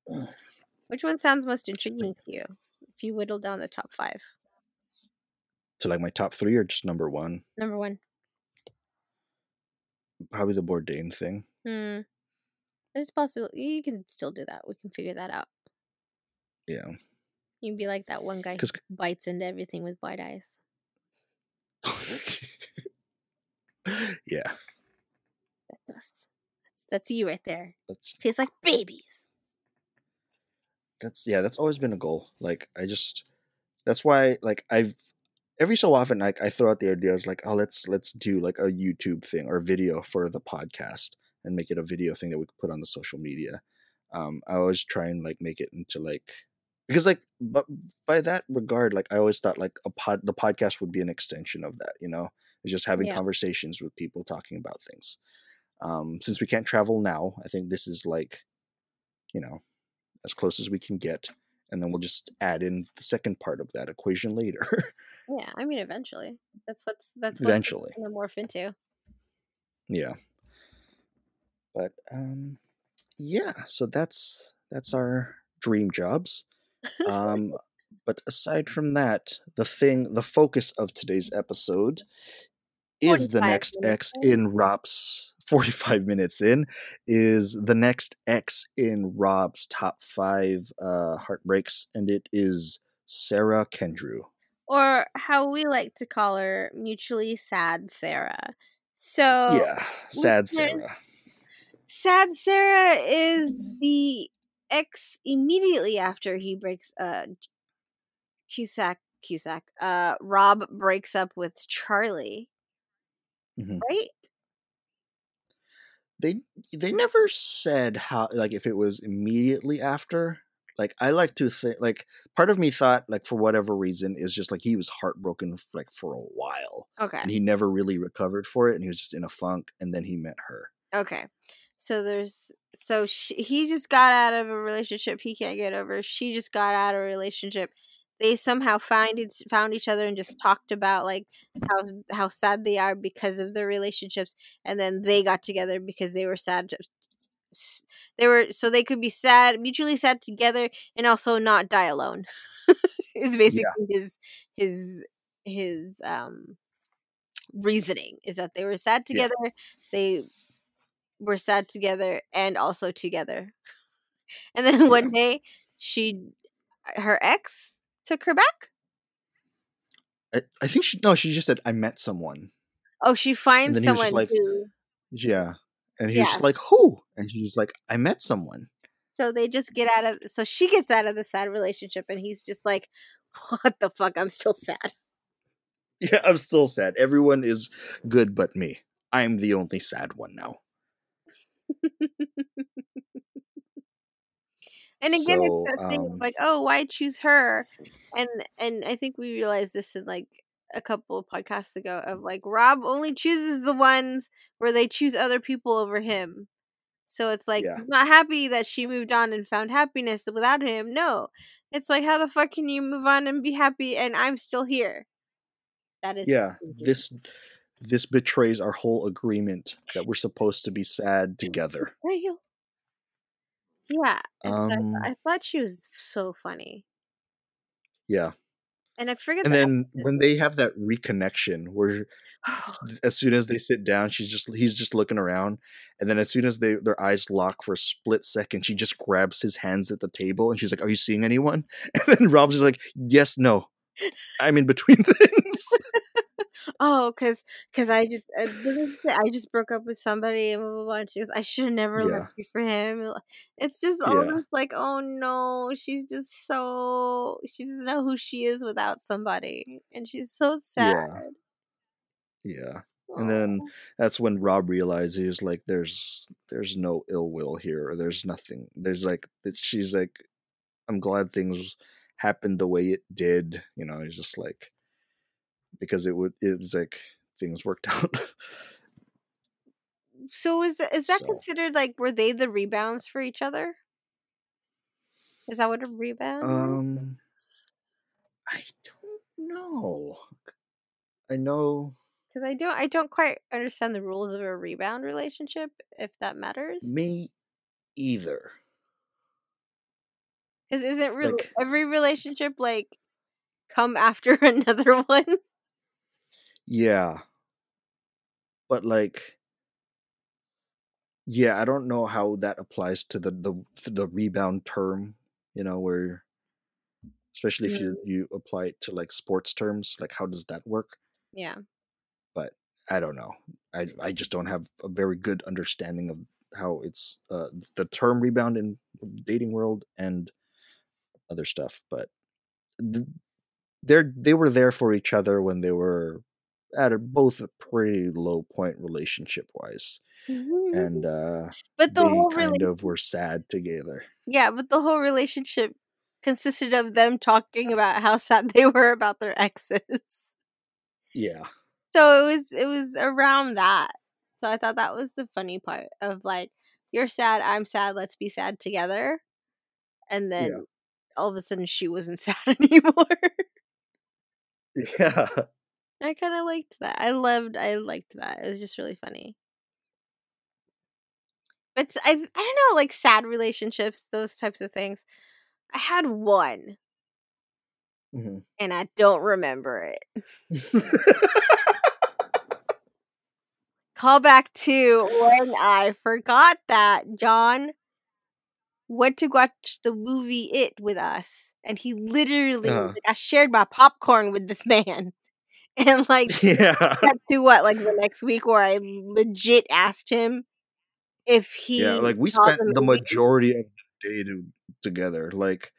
(sighs) Which one sounds most intriguing to you? If you whittle down the top five, so like my top three or just number one, number one. probably the Bourdain thing. Hmm. There's possible you can still do that. We can figure that out. Yeah, You'd be like that one guy who bites into everything with wide eyes. (laughs) yeah. That's us. That's, that's you right there. That's Tastes like babies. that's yeah that's always been a goal like i just that's why like i've every so often like i throw out the ideas like oh let's let's do like a youtube thing or video for the podcast and make it a video thing that we could put on the social media. Um i always try and like make it into like because like but by that regard like i always thought like a pod the podcast would be an extension of that you know? It's just having Yeah. conversations with people talking about things. Um since we can't travel now i think this is like you know as close as we can get and then we'll just add in the second part of that equation later (laughs) Yeah, I mean eventually. That's what's that's what eventually gonna morph into. yeah but um yeah so that's that's our dream jobs um but aside from that the thing the focus of today's episode is the next x in. in rob's (laughs) 45 minutes in is the next x in rob's top five uh heartbreaks and it is sarah kendrew Or how we like to call her, mutually sad Sarah. So yeah sad sarah sad Sarah is the ex immediately after he breaks uh Cusack Cusack. Uh Rob breaks up with Charlie. Mhm. Right? they they never said how like if it was immediately after like i like to think like part of me thought like for whatever reason is just like he was heartbroken like for a while Okay. and he never really recovered for it and he was just in a funk and then he met her Okay. So there's so she, he just got out of a relationship he can't get over. She just got out of a relationship. They somehow found it, found each other and just talked about like how how sad they are because of their relationships, and then they got together because they were sad. They were so they could be sad, mutually sad together, and also not die alone. (laughs) is basically his his his um reasoning is that they were sad Yeah. together. They were sad together and also together. (laughs) And then one day she her ex took her back. I, I think she no she just said i met someone Oh, she finds then he was just someone like- who yeah and he's Yeah. like who and she's like i met someone so they just get out of so she gets out of the sad relationship and he's just like (laughs) what the fuck I'm still sad. (laughs) yeah i'm still sad everyone is good but me i'm the only sad one now And again So, it's that thing um, of like, oh, why choose her? And and I think we realized this in like a couple of podcasts ago of like Rob only chooses the ones where they choose other people over him. So it's like Yeah. not happy that she moved on and found happiness without him. No. It's like how the fuck can you move on and be happy and I'm still here? That is yeah this this betrays our whole agreement that we're supposed to be sad together (laughs) Real. Yeah, and so I, Um, I thought she was so funny, yeah. And I forget. And the then when they have that reconnection, where (sighs) as soon as they sit down, she's just he's just looking around, and then as soon as they their eyes lock for a split second, she just grabs his hands at the table, and she's like, "Are you seeing anyone?" (laughs) And then Rob's just like, "Yes, no, I'm in between (laughs) things." Oh, cause, cause I just, uh, this is it, I just broke up with somebody and blah blah blah. And she goes, I should have never yeah, left you for him. It's just yeah, this like, oh no, she's just so she doesn't know who she is without somebody, and she's so sad. yeah, yeah. And then that's when Rob realizes like there's there's no ill will here, or there's nothing. There's like that she's like, I'm glad things happened the way it did. You know, he's just like because it would it's like things worked (laughs) out. so is that, is that so considered like were they the rebounds for each other? Is that what a rebound um I don't know. I know Because I don't, I don't quite understand the rules of a rebound relationship. If that matters, me either. because isn't re- Like every relationship like come after (laughs) another one? Yeah, but like yeah, I don't know how that applies to the the the rebound term, you know, where especially if Mm, you you apply it to like sports terms, like how does that work? yeah. But I don't know. I I just don't have a very good understanding of how it's uh the term rebound in dating world and other stuff, but th- they're they were there for each other when they were at a, both a pretty low point relationship wise and uh but the they whole kind really, of were sad together yeah, but the whole relationship consisted of them talking about how sad they were about their exes. yeah So it was, it was around that. So I thought that was the funny part of like, you're sad, I'm sad, let's be sad together. And then yeah all of a sudden she wasn't (laughs) sad anymore. (laughs) yeah I kind of liked that. I loved. I liked that. It was just really funny. But I I don't know, like sad relationships, those types of things. I had one, hmm and I don't remember it. Call back to when I forgot that John went to watch the movie It with us, and he literally was uh, like, I shared my popcorn with this man, (laughs) and like (laughs) yeah. to what like the next week where I legit asked him if he yeah like we spent the majority of the day to, together like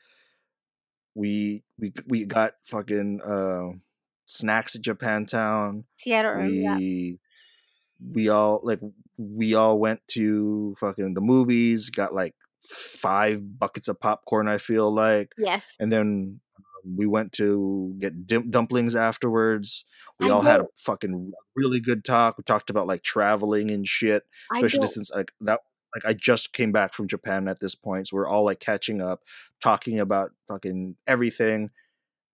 we we we got fucking uh snacks at japantown. See, I don't remember that. we we all like we all went to fucking the movies got like five buckets of popcorn i feel like Yes, and then Um, we went to get dim- dumplings afterwards. We I all had a fucking really good talk. We talked about like traveling and shit especially since like that like i just came back from japan at this point so we're all like catching up talking about fucking everything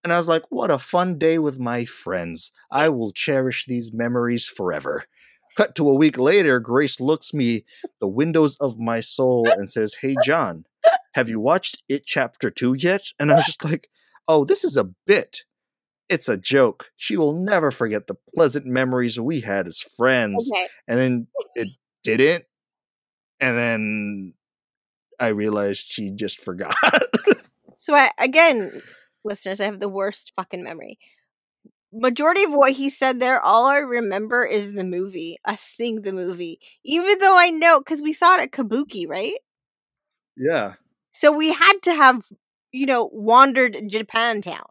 and i was like what a fun day with my friends. I will cherish these memories forever. Cut to a week later grace looks me the windows of my soul and says hey john have you watched it chapter 2 yet? And i was just like oh this is a bit it's a joke she will never forget the pleasant memories we had as friends Okay. and then it (laughs) didn't and then i realized she just (laughs) forgot So I again, listeners, I have the worst fucking memory. Majority of what he said there, all I remember is the movie, us seeing the movie. Even though I know, because we saw it at Kabuki, right? yeah So we had to have, you know, wandered Japantown.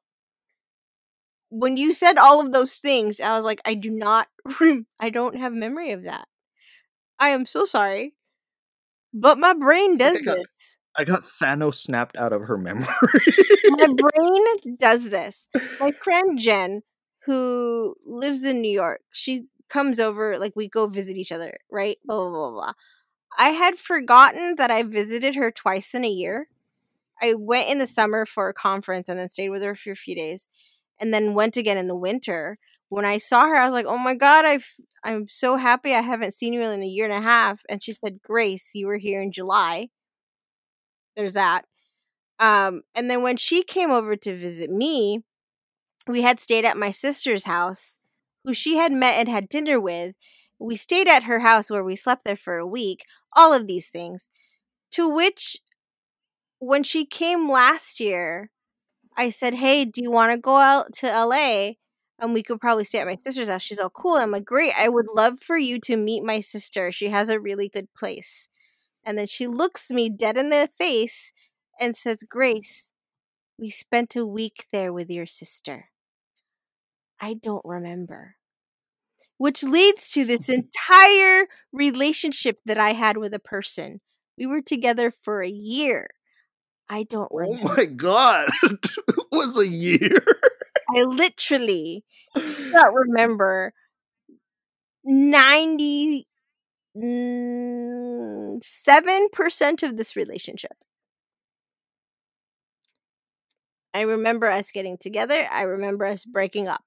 When you said all of those things, I was like, I do not, (laughs) I don't have memory of that. I am so sorry, but my brain does i got this. i got thanos snapped out of her memory my brain (laughs) does this. My friend Jen, who lives in New York, she comes over, like we go visit each other, right? Blah blah blah blah. I had forgotten that I visited her twice in a year. I went in the summer for a conference and then stayed with her for a few days, and then went again in the winter. When I saw her, I was like, "Oh my god, I've I'm so happy I haven't seen you in a year and a half." And she said, "Grace, you were here in July." there's that. Um, and then when she came over to visit me, we had stayed at my sister's house, who she had met and had dinner with. We stayed at her house where we slept there for a week, all of these things. To which, when she came last year, I said, Hey, do you want to go out to LA? And we could probably stay at my sister's house. She's all cool. I'm like, Great. I would love for you to meet my sister. She has a really good place. And then she looks me dead in the face and says, Grace, we spent a week there with your sister. I don't remember. Which leads to this entire relationship that I had with a person. We were together for a year. I don't Oh remember. my god. (laughs) it was a year. I literally don't (laughs) remember 97% mm, of this relationship. I remember us getting together. I remember us breaking up.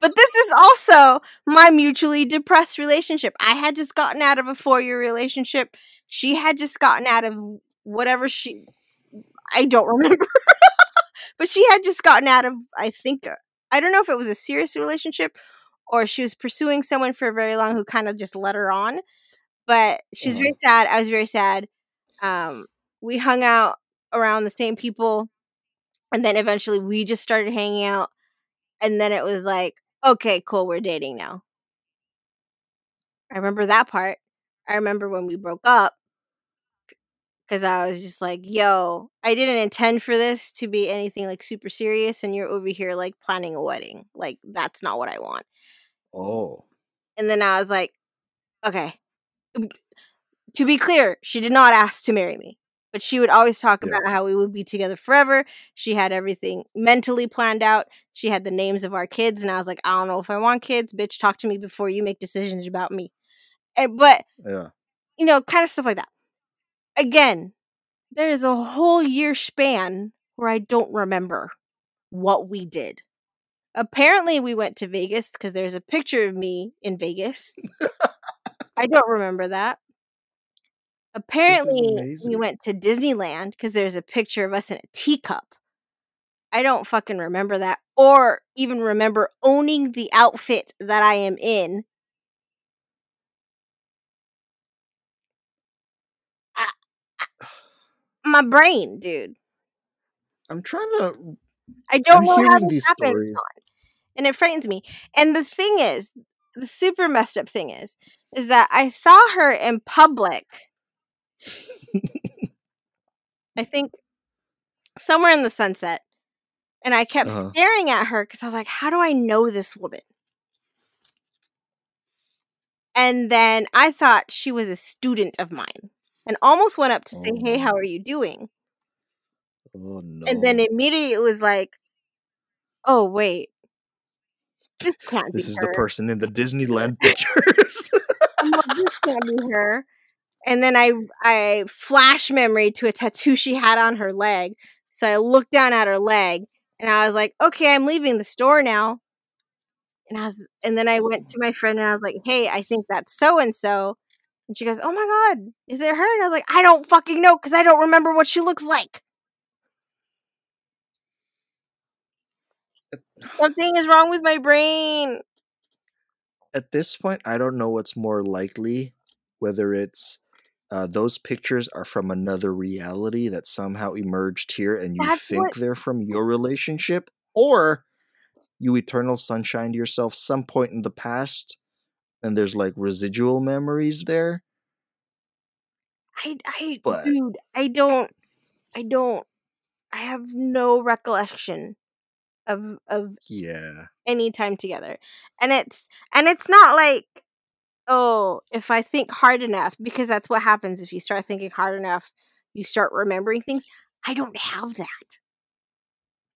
But this is also my mutually depressed relationship. I had just gotten out of a four year relationship. She had just gotten out of whatever she. I don't remember. (laughs) but she had just gotten out of, I think, uh, I don't know if it was a serious relationship or she was pursuing someone for very long who kind of just let her on. But she was very sad. I was very sad. Um, we hung out around the same people. And then eventually we just started hanging out. And then it was like, okay, cool, we're dating now. I remember that part. I remember when we broke up because I was just like, yo, I didn't intend for this to be anything like super serious. And you're over here like planning a wedding. Like, that's not what I want. Oh. And then I was like, okay. To be clear, she did not ask to marry me, but she would always talk Yeah. about how we would be together forever. She had everything mentally planned out. She had the names of our kids, and I was like, I don't know if I want kids. Bitch, talk to me before you make decisions about me. And, but Yeah. you know, kind of stuff like that. Again, there is a whole year span where I don't remember what we did. Apparently, we went to Vegas because there's a picture of me in Vegas. (laughs) I don't remember that. Apparently, we went to Disneyland because there's a picture of us in a teacup. I don't fucking remember that or even remember owning the outfit that I am in. I- I- my brain, dude. I'm trying to I don't I'm know how this these happens, stories. And it frightens me. And the thing is, the super messed up thing is, is that I saw her in public. (laughs) I think somewhere in the sunset, and I kept Uh-huh. staring at her because I was like, "How do I know this woman?" And then I thought she was a student of mine, and almost went up to say, "Hey, how Oh. are you doing?" Oh no. And then immediately it was like, "Oh wait, this can't this be is her." the person in the Disneyland (laughs) pictures. I'm like, this can't be her. And then I I flash memory to a tattoo she had on her leg. So I looked down at her leg and I was like, okay, I'm leaving the store now. And I was and then I went to my friend and I was like, hey, I think that's so and so. And she goes, Oh my god, is it her? And I was like, I don't fucking know because I don't remember what she looks like. Something is wrong with my brain. At this point, I don't know what's more likely, whether it's uh, those pictures are from another reality that somehow emerged here and you That's think what- they're from your relationship, or you eternal sunshine to yourself some point in the past and there's like residual memories there. I I But- dude, I don't I don't I have no recollection of of Yeah. any time together. And it's and it's not like oh, if I think hard enough because that's what happens if you start thinking hard enough, you start remembering things. I don't have that.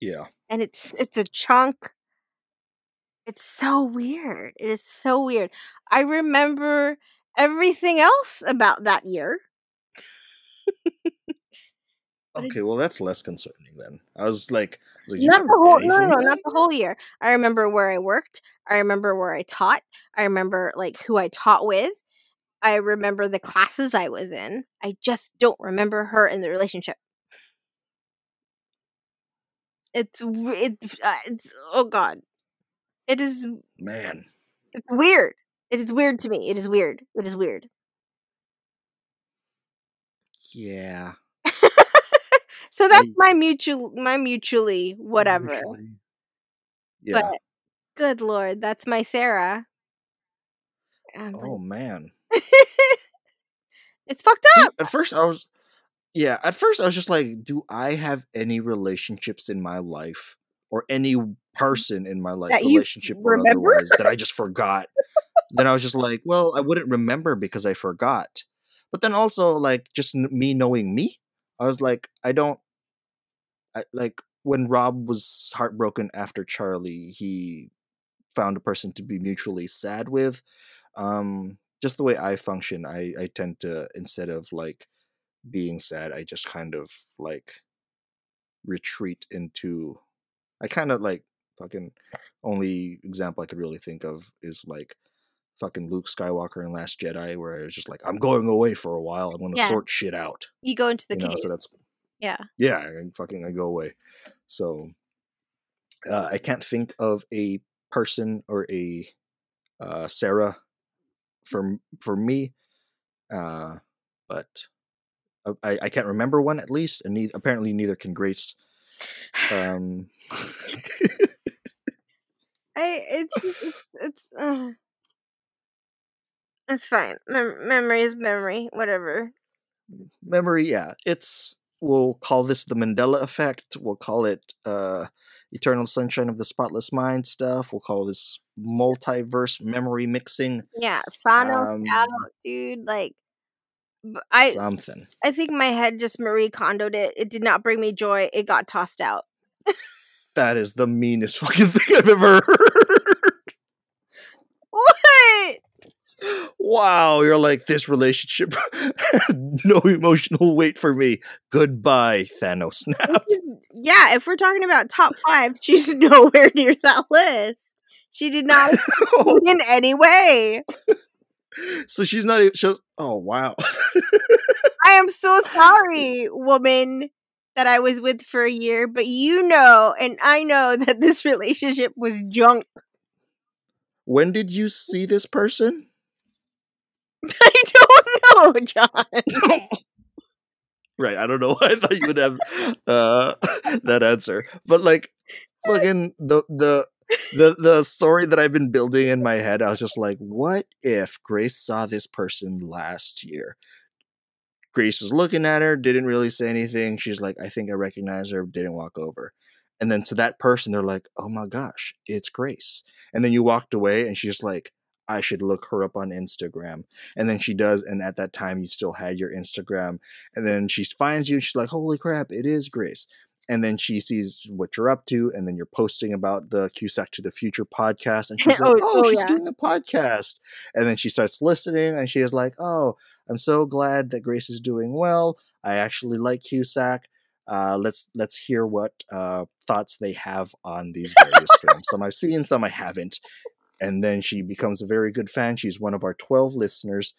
Yeah. And it's it's a chunk. It's so weird. It is so weird. I remember everything else about that year. (laughs) Okay, well that's less concerning then. I was like, like, not the whole no, no, no, not the whole year. I remember where I worked. I remember where I taught. I remember like who I taught with. I remember the classes I was in. I just don't remember her in the relationship. It's it's, uh, it's oh god. It is man. it's weird. It is weird to me. It is weird. It is weird. Yeah. So that's I- my mutual my mutually whatever. Usually. Yeah. But good lord, that's my Sarah. I'm like, oh man. (laughs) it's fucked See, up. at first I was yeah, at first I was just like, do I have any relationships in my life or any mm. person in my life, That relationship or remember? otherwise, that I (laughs) just forgot? then I was just like, well, I wouldn't remember because I forgot. But then also like just me knowing me, I was like, I don't I, like when Rob was heartbroken after Charlie, he found a person to be mutually sad with. Um, just the way I function, I I tend to instead of like being sad, I just kind of like retreat into. I kind of like fucking only example I could really think of is like fucking Luke Skywalker in Last Jedi, where it was just like I'm going away for a while. I'm gonna Yeah. sort shit out. You go into the you know, so that's yeah. yeah, I fucking I go away. So uh, I can't think of a person or a uh, Sarah for for me, uh, but uh, I, I can't remember one at least, and apparently neither can Grace. (sighs) Um, (laughs) I it's it's it's uh, it's fine. Mem- memory is memory. Whatever. memory, yeah, it's we'll call this the Mandela effect. We'll call it uh, Eternal Sunshine of the Spotless Mind stuff. We'll call this multiverse memory mixing. Yeah, Thanos Um, out, dude. Like, I something. I think my head just Marie Kondoed it. It did not bring me joy. It got tossed out. That is the meanest (laughs) fucking thing I've ever heard. (laughs) What? Wow, you're like this relationship (laughs) no emotional weight for me. Goodbye, Thanos (laughs) snap. yeah, if we're talking about top five, she's (laughs) nowhere near that list. She did not oh. in any way. so she's not even. She's, oh wow. I am so sorry, woman, that I was with for a year, but you know, and I know that this relationship was junk. when did you see this person? (laughs) I don't know, John. (laughs) right, I don't know (laughs) why I thought you would have uh, that answer, but like, fucking the the. The the story that I've been building in my head, I was just like, what if Grace saw this person last year? Grace was looking at her, didn't really say anything. She's like, I think I recognize her, didn't walk over. And then to that person, they're like, oh my gosh, it's Grace. And then you walked away, and she's like, I should look her up on Instagram. And then she does, and at that time, you still had your Instagram. And then she finds you, and she's like, holy crap, it is Grace. And then she sees what you're up to, and then you're posting about the Cusack to the Future podcast, and she's (laughs) like, Oh, "Oh, oh, she's yeah. doing a podcast." And then she starts listening, and she is like, "Oh, I'm so glad that Grace is doing well. I actually like Cusack. Uh, let's let's hear what uh, thoughts they have on these (laughs) various films. Some I've seen, some I haven't. And then she becomes a very good fan. She's one of our 12 listeners.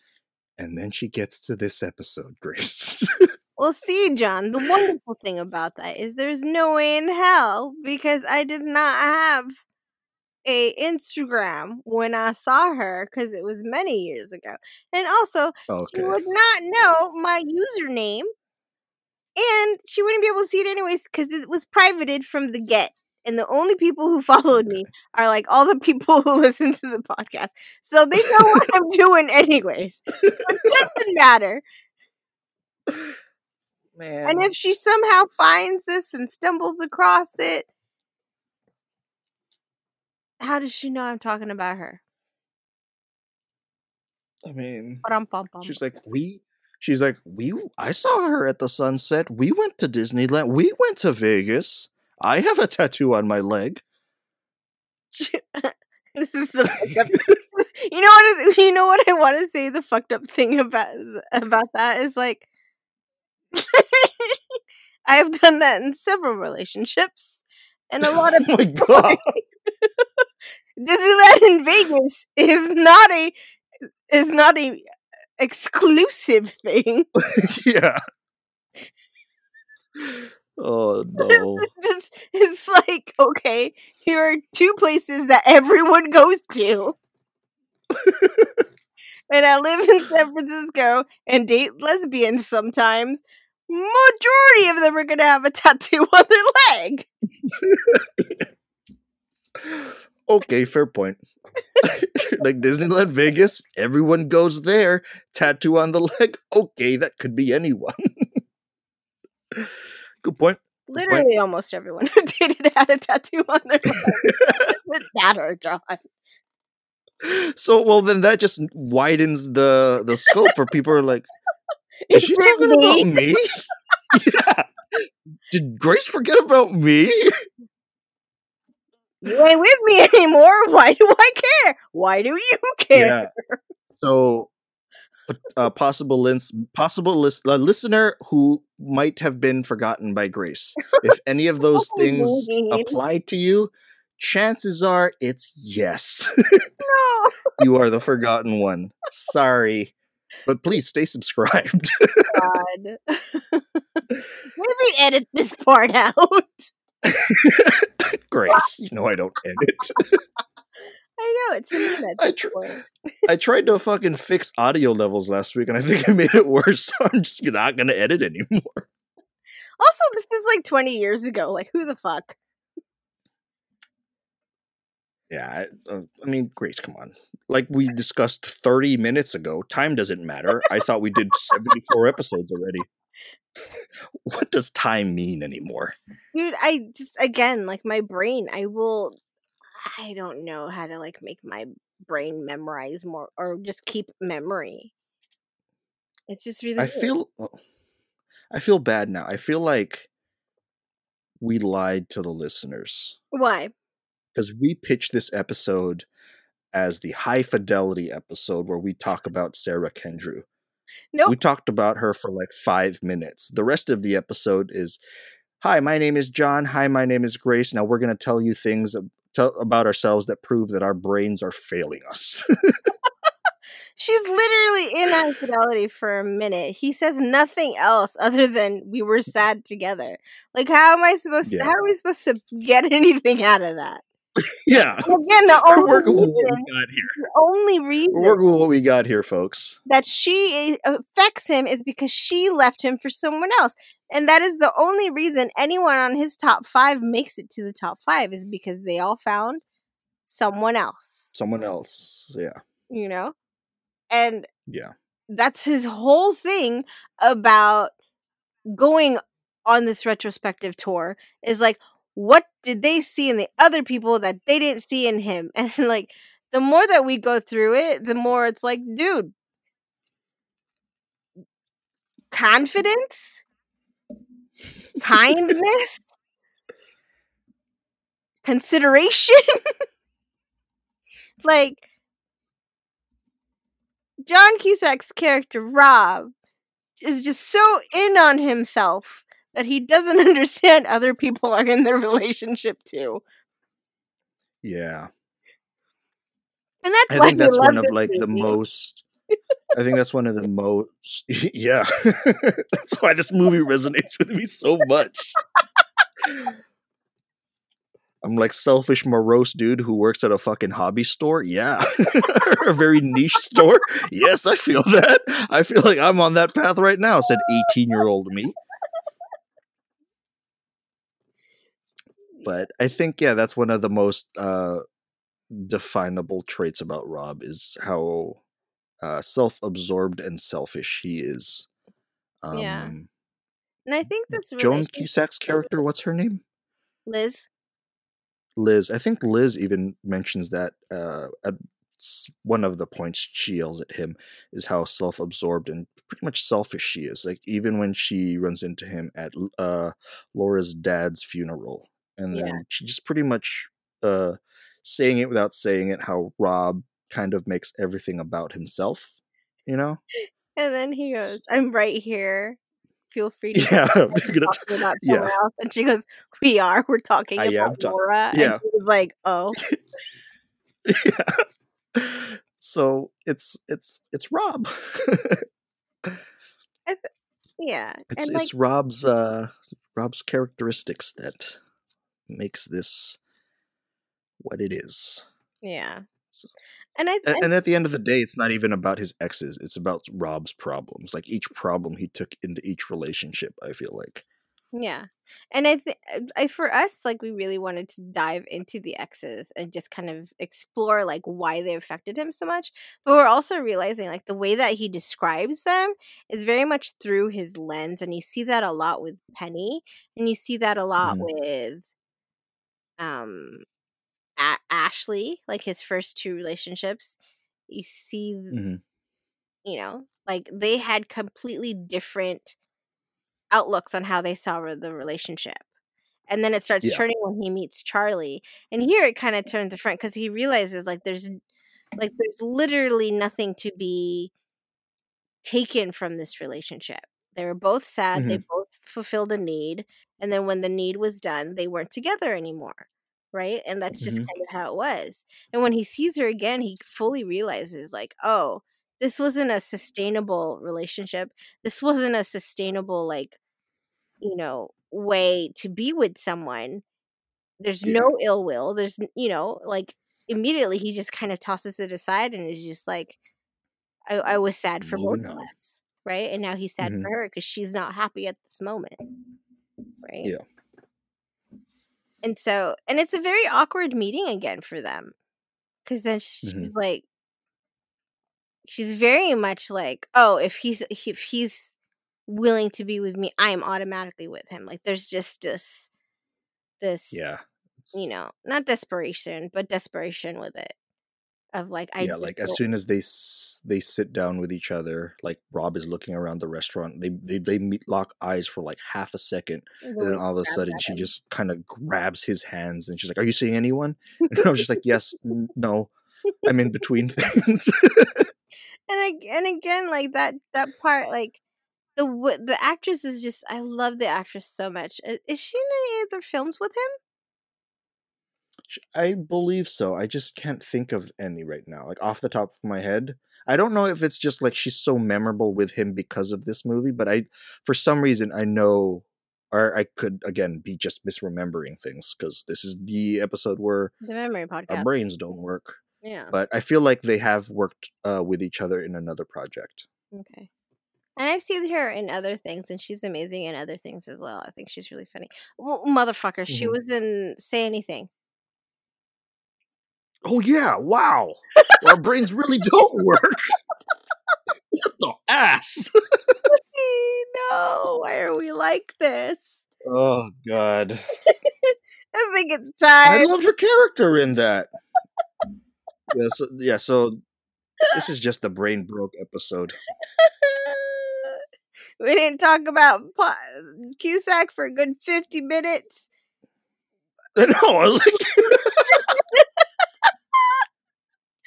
And then she gets to this episode, Grace. (laughs) Well, see, John, the wonderful thing about that is there's no way in hell because I did not have a Instagram when I saw her because it was many years ago. And also, okay. she would not know my username and she wouldn't be able to see it anyways because it was privated from the get. And the only people who (laughs) followed me are like all the people who (laughs) listen to the podcast. So they know what I'm (laughs) doing anyways. It doesn't matter. Man. And if she somehow finds this and stumbles across it, how does she know I'm talking about her? I mean, she's like, we. She's like, we. I saw her at the sunset. We went to Disneyland. We went to Vegas. I have a tattoo on my leg. (laughs) this is the fucked up. you know what is, (laughs) you know what I want to say the fucked up thing about about that is like (laughs) I have done that in several relationships, and a lot of oh my god. Disneyland in Vegas is not a is not a exclusive thing. yeah. Oh (laughs) no. it's, it's like okay, here are two places that everyone goes to. and I live in San Francisco and date lesbians sometimes. Majority of them are gonna have a tattoo (laughs) on their leg. okay, fair point. (laughs) like Disneyland Vegas, everyone goes there. Tattoo on the leg. Okay, that could be anyone. Good point. Literally, almost everyone (laughs) who dated had a tattoo on their (laughs) leg. (laughs) that or John. So well then that just widens the the scope for people who are like is Is she talking me? about me? yeah. Did Grace forget about me? You ain't with me anymore. Why do I care? Why do you care? Yeah. So a possible lins- possible lis- a listener who might have been forgotten by Grace. If (laughs) any of those things mean. apply to you, chances are it's yes. (laughs) No. you are the forgotten one. Sorry. But please stay subscribed. God. (laughs) Maybe edit this part out. Grace, you know I don't edit. I know it's a I tr- I tried to fucking fix audio levels last week and I think I (laughs) made it worse, so I'm just not gonna edit anymore. Also, this is like 20 years ago. Like, who the fuck? Yeah, I, uh, I mean, Grace, come on. Like we discussed 30 minutes ago, time doesn't matter. I thought we did 74 episodes already. What does time mean anymore? Dude, I just, again, like my brain, I will, I don't know how to like make my brain memorize more or just keep memory. It's just really I weird. feel I feel bad now. I feel like we lied to the listeners Why? because we pitched this episode as the high fidelity episode where we talk about Sarah Kendrew. Nope. We talked about her for like five minutes. The rest of the episode is Hi, my name is John. Hi, my name is Grace. Now we're going to tell you things tell about ourselves that prove that our brains are failing us. (laughs) She's literally in high fidelity for a minute. He says nothing else other than we were sad together. Like, how am I supposed? To, Yeah. how are we supposed to get anything out of that? (laughs) yeah. And Again, the (laughs) We're only working with what reason, we got here. the only reason We're working with what we got here, folks. that she eh, affects him is because she left him for someone else, and that is the only reason anyone on his top five makes it to the top five is because they all found someone else. Someone else. Yeah. You know, and Yeah. that's his whole thing about going on this retrospective tour is like what did they see in the other people that they didn't see in him (laughs) and like the more that we go through it the more it's like dude confidence kindness consideration (laughs) like John Cusack's character Rob is just so in on himself that he doesn't (laughs) understand other people are in their relationship too. Yeah. And that's I think that's one of like the most I think that's one of the most (laughs) yeah. (laughs) that's why this movie resonates with me so much. I'm like selfish morose dude who works at a fucking hobby store. Yeah. (laughs) a very niche store. Yes, I feel that. I feel like I'm on that path right now, said 18-year-old me. But I think yeah, that's one of the most uh definable traits about Rob is how uh, self-absorbed and selfish he is. Um, Yeah. And I think that's Joan Cusack's character, what's her name? Liz. Liz. I think Liz even mentions that uh, at one of the points she yells at him is how self-absorbed and pretty much selfish she is. Like even when she runs into him at uh, Laura's dad's funeral, and Yeah. then she just pretty much uh, saying it without saying it. How Rob kind of makes everything about himself. You know? And then he goes, I'm right here feel free (laughs) to Yeah, (laughs) talk about yeah. someone else. And she goes, We are. We're talking I about talk- Laura. yeah. And he was like, Oh. (laughs) yeah. So it's it's it's Rob. Yeah. it's and like it's Rob's uh Rob's characteristics that makes this what it is. Yeah. So- And I, And, and at the end of the day, it's not even about his exes. It's about Rob's problems. Like each problem he took into each relationship. I feel like. yeah. And I think I for us, like we really wanted to dive into the exes and just kind of explore like why they affected him so much. But we're also realizing like the way that he describes them is very much through his lens. And you see that a lot with Penny. And you see that a lot Mhm. with um a- Ashley, like his first two relationships. You see Mhm. you know like they had completely different outlooks on how they saw the relationship and then it starts Yeah. turning when he meets charlie and here it kind of turns the front because he realizes like there's like there's literally nothing to be taken from this relationship they were both sad they both fulfilled a need and then when the need was done they weren't together anymore right and that's just Mhm. kind of how it was and when he sees her again he fully realizes like oh this wasn't a sustainable relationship this wasn't a sustainable like you know way to be with someone there's Yeah. no ill will there's you know like immediately he just kind of tosses it aside and is just like i, I was sad for both of us right and now he's sad Mhm. for her because she's not happy at this moment right Yeah. And so and it's a very awkward meeting again for them because then she's Mhm. like she's very much like oh if he's if he's willing to be with me i'm automatically with him like there's just this this Yeah. You know not desperation but desperation with it of like i yeah, like as soon as they s- they sit down with each other, like Rob is looking around the restaurant. They they they meet, lock eyes for like half a second, and then all of a sudden she just kind of grabs his hands and she's like, "Are you seeing anyone?" (laughs) And I was just like, "Yes, n- no, I'm in between (laughs) things." (laughs) and ag- and again like that that part like the the actress is just i love the actress so much I- is she in any other films with him I believe so. I just can't think of any right now, like off the top of my head. I don't know if it's just like she's so memorable with him because of this movie, but I, for some reason, I know, or I could again be just misremembering things because this is the episode where the memory podcast our brains don't work. yeah But I feel like they have worked uh, with each other in another project. Okay. And I've seen her in other things, and she's amazing in other things as well. I think she's really funny. Well, motherfucker, she Mhm. was in Say Anything. Oh yeah! Wow, our brains really don't work. (laughs) what the ass? no, why are we like this? Oh god. (laughs) I think it's time. I loved her character in that. yeah, so, yeah, so this is just the brain broke episode. (laughs) we didn't talk about Cusack for a good 50 minutes. Know, I was like,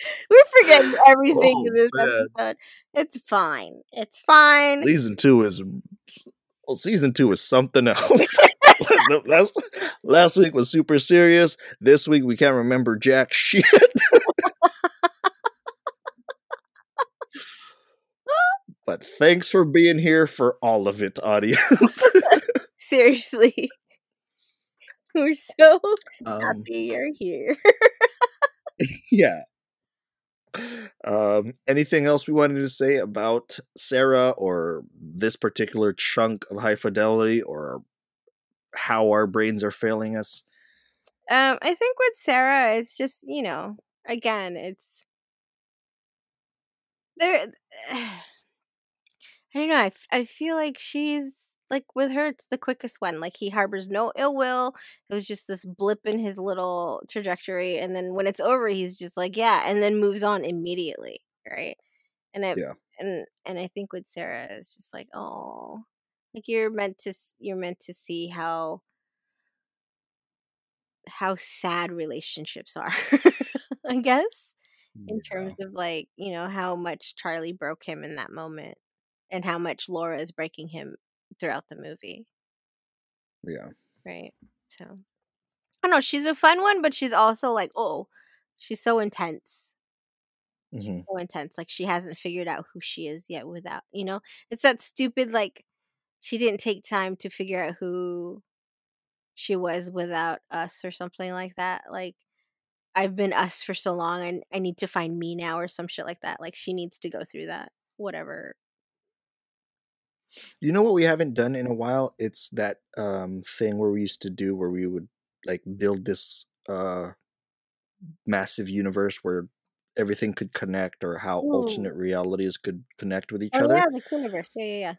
(laughs) We're forgetting everything Oh, in this man. episode. It's fine. It's fine. season two is well, season two is something else. (laughs) (laughs) last, last week was super serious. This week we can't remember jack shit. but thanks for being here for all of it, audience. Seriously. We're so um, happy you're here. yeah. Um, anything else we wanted to say about Sarah or this particular chunk of high fidelity or how our brains are failing us? Um, I think with Sarah, it's just you know, again, it's there. (sighs) I don't know. I, f- I feel like she's like with her, it's the quickest one. Like he harbors no ill will. It was just this blip in his little trajectory, and then when it's over, he's just like, yeah, and then moves on immediately, right? And I Yeah. and and I think with Sarah, it's just like, oh, like you're meant to you're meant to see how how sad relationships are (laughs) i guess in terms of like you know how much charlie broke him in that moment and how much laura is breaking him throughout the movie, Yeah. right? So I don't know. She's a fun one, but she's also like, oh, she's so intense. hmm so intense. Like she hasn't figured out who she is yet without, you know, it's that stupid, like, she didn't take time to figure out who she was without us or something like that. Like, I've been us for so long and I need to find me now or some shit like that. Like, she needs to go through that. Whatever. You know what we haven't done in a while? It's that um thing where we used to do where we would like build this uh massive universe where everything could connect or how Ooh. alternate realities could connect with each Oh, other. yeah, the universe. Yeah, yeah, yeah.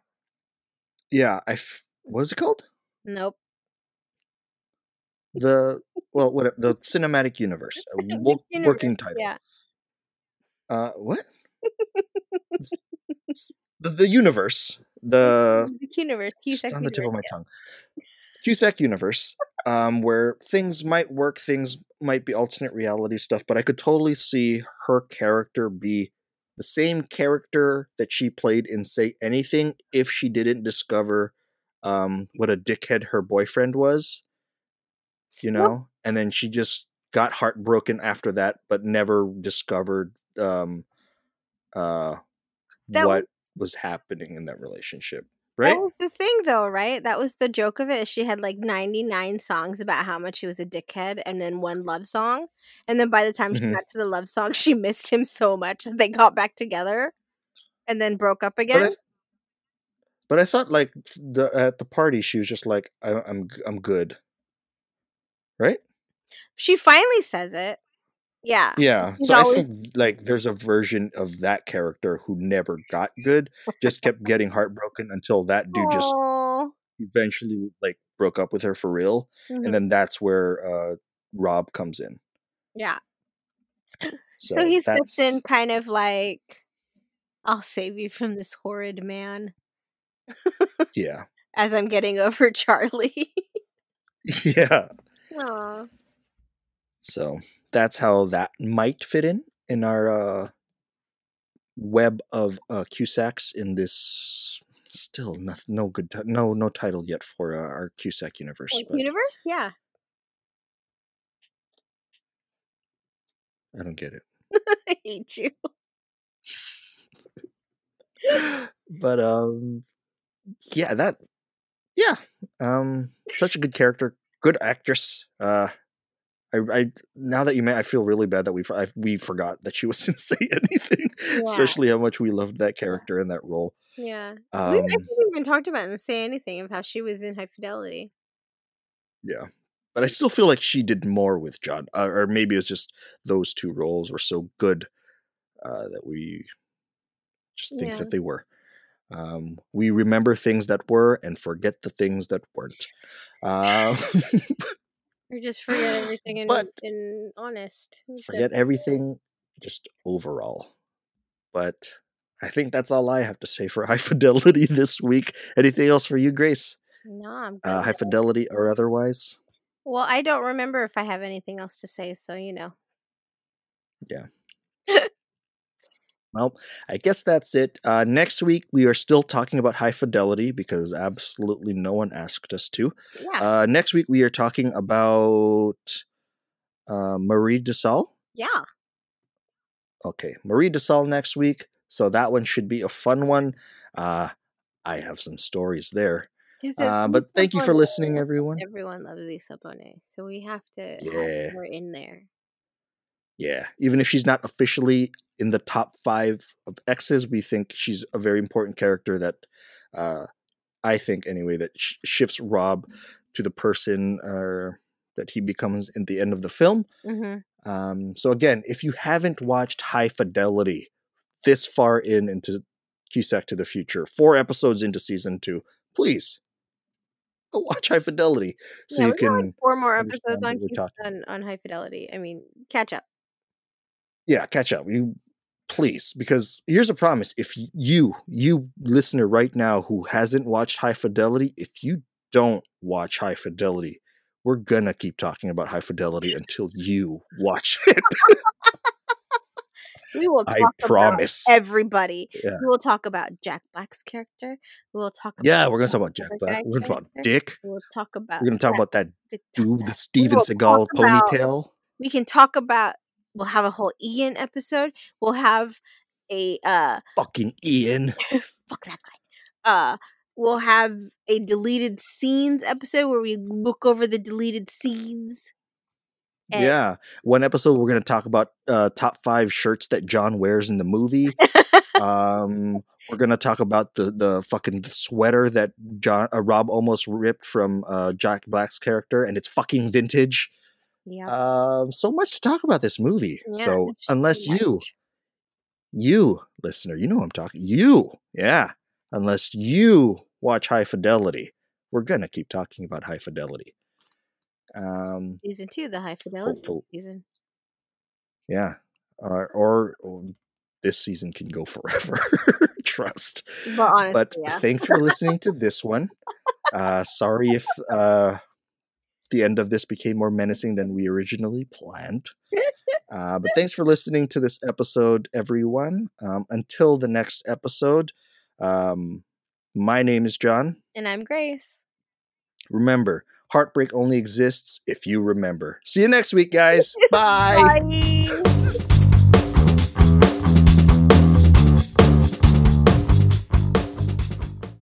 Yeah, I f- what is it called? Nope. The well, whatever the (laughs) cinematic universe, a universe, working title. Yeah. Uh, what? (laughs) The, the universe, the the universe. Cusack on the tip of universe, my tongue. Cusack universe, um, where things might work, things might be alternate reality stuff, but I could totally see her character be the same character that she played in Say Anything if she didn't discover um, what a dickhead her boyfriend was, you Well- know, and then she just got heartbroken after that, but never discovered um, uh, what was happening in that relationship, Right? That was the thing, though, right? That was the joke of it. is She had like 99 songs about how much he was a dickhead and then one love song. And then by the time she Mhm. got to the love song, (laughs) she missed him so much that they got back together and then broke up But again. I, but I thought like the at the party she was just like I, I'm g- I'm good, right? she finally says it. Yeah. Yeah. She's So I think like there's a version of that character who never got good, just kept getting heartbroken until that dude just Oh. eventually like broke up with her for real, Mhm. and then that's where uh Rob comes in. Yeah. So, So, he steps in kind of like, I'll save you from this horrid man yeah, (laughs) as I'm getting over (laughs) Charlie. (laughs) yeah. Aw. So that's how that might fit in in our uh, web of uh, Cusacks in this. Still, no, no good, ti- no, no title yet for uh, our Cusack universe. But universe? Yeah. I don't get it. (laughs) I hate you. (laughs) but um, yeah, that, yeah, um, such a good character, good actress. Uh, I, I now that you may, I feel really bad that we I, we forgot that she wasn't (laughs) Say Anything, Yeah. especially how much we loved that character in that role. Yeah. we Um, I didn't even talked about and say anything of how she was in High Fidelity. Yeah. But I still feel like she did more with John, uh, or maybe it was just those two roles were so good uh, that we just think Yeah. that they were. Um, we remember things that were and forget the things that weren't. Um, (laughs) (laughs) Or just forget (sighs) everything and, But- and honest. Forget everything just overall. But I think that's all I have to say for (laughs) high fidelity this week. Anything else for you, Grace? No, I'm good. Uh, high fidelity or otherwise? well, I don't remember if I have anything else to say, so you know. (laughs) Well, I guess that's it. Uh, next week, we are still talking about high fidelity because absolutely no one asked us to. Yeah. Uh, next week, we are talking about uh, Marie Desalle. yeah. Okay, Marie Desalle next week. So that one should be a fun one. Uh, I have some stories there. Uh, but Lisa thank you for Bonet. listening, everyone. Everyone loves Lisa Bonet, so we have to Yeah. have her in there. Yeah, even if she's not officially in the top five of X's, we think she's a very important character that uh, I think, anyway, that sh- shifts Rob to the person uh, that he becomes in the end of the film. Mm-hmm. Um, so, again, if you haven't watched High Fidelity this far in into Cusack to the Future, four episodes into season two, please go watch High Fidelity so yeah, you got like four more episodes on, what we're Q- talking on on High Fidelity. I mean, catch up. Yeah catch up you please because here's a promise if you you listener right now who hasn't watched high fidelity if you don't watch high fidelity we're gonna keep talking about high fidelity (laughs) until you watch it We will I talk promise. everybody. Yeah. We will talk about Jack Black's character. We will talk about Yeah, we're gonna talk about Jack Black. We're gonna talk about. Dick. We'll talk about We're gonna talk about that dude, the Steven Seagal talk about- ponytail. we can talk about we'll have a whole Ian episode. We'll have a uh Fucking (laughs) Ian. fuck that guy. Uh we'll have a deleted scenes episode where we look over the deleted scenes. And- Yeah. One episode we're gonna talk about uh top five shirts that John wears in the movie. um we're gonna talk about the the fucking sweater that John uh, Rob almost ripped from uh Jack Black's character and it's fucking vintage. Yeah. Um so much to talk about this movie. yeah, so there's so unless you you listener, you know I'm talking. You, yeah. Unless you watch High Fidelity, we're gonna keep talking about High Fidelity. Um, season two, the high fidelity Hopeful- season. yeah, uh, or, or this season can go forever. (laughs) Trust. But honestly, But yeah. thanks for listening to this one. Uh, sorry if uh, the end of this became more menacing than we originally planned. (laughs) Uh, but thanks for listening to this episode, everyone. Um, until the next episode, um, my name is John. And I'm Grace. Remember, heartbreak only exists if you remember. See you next week, guys. (laughs) Bye. Bye.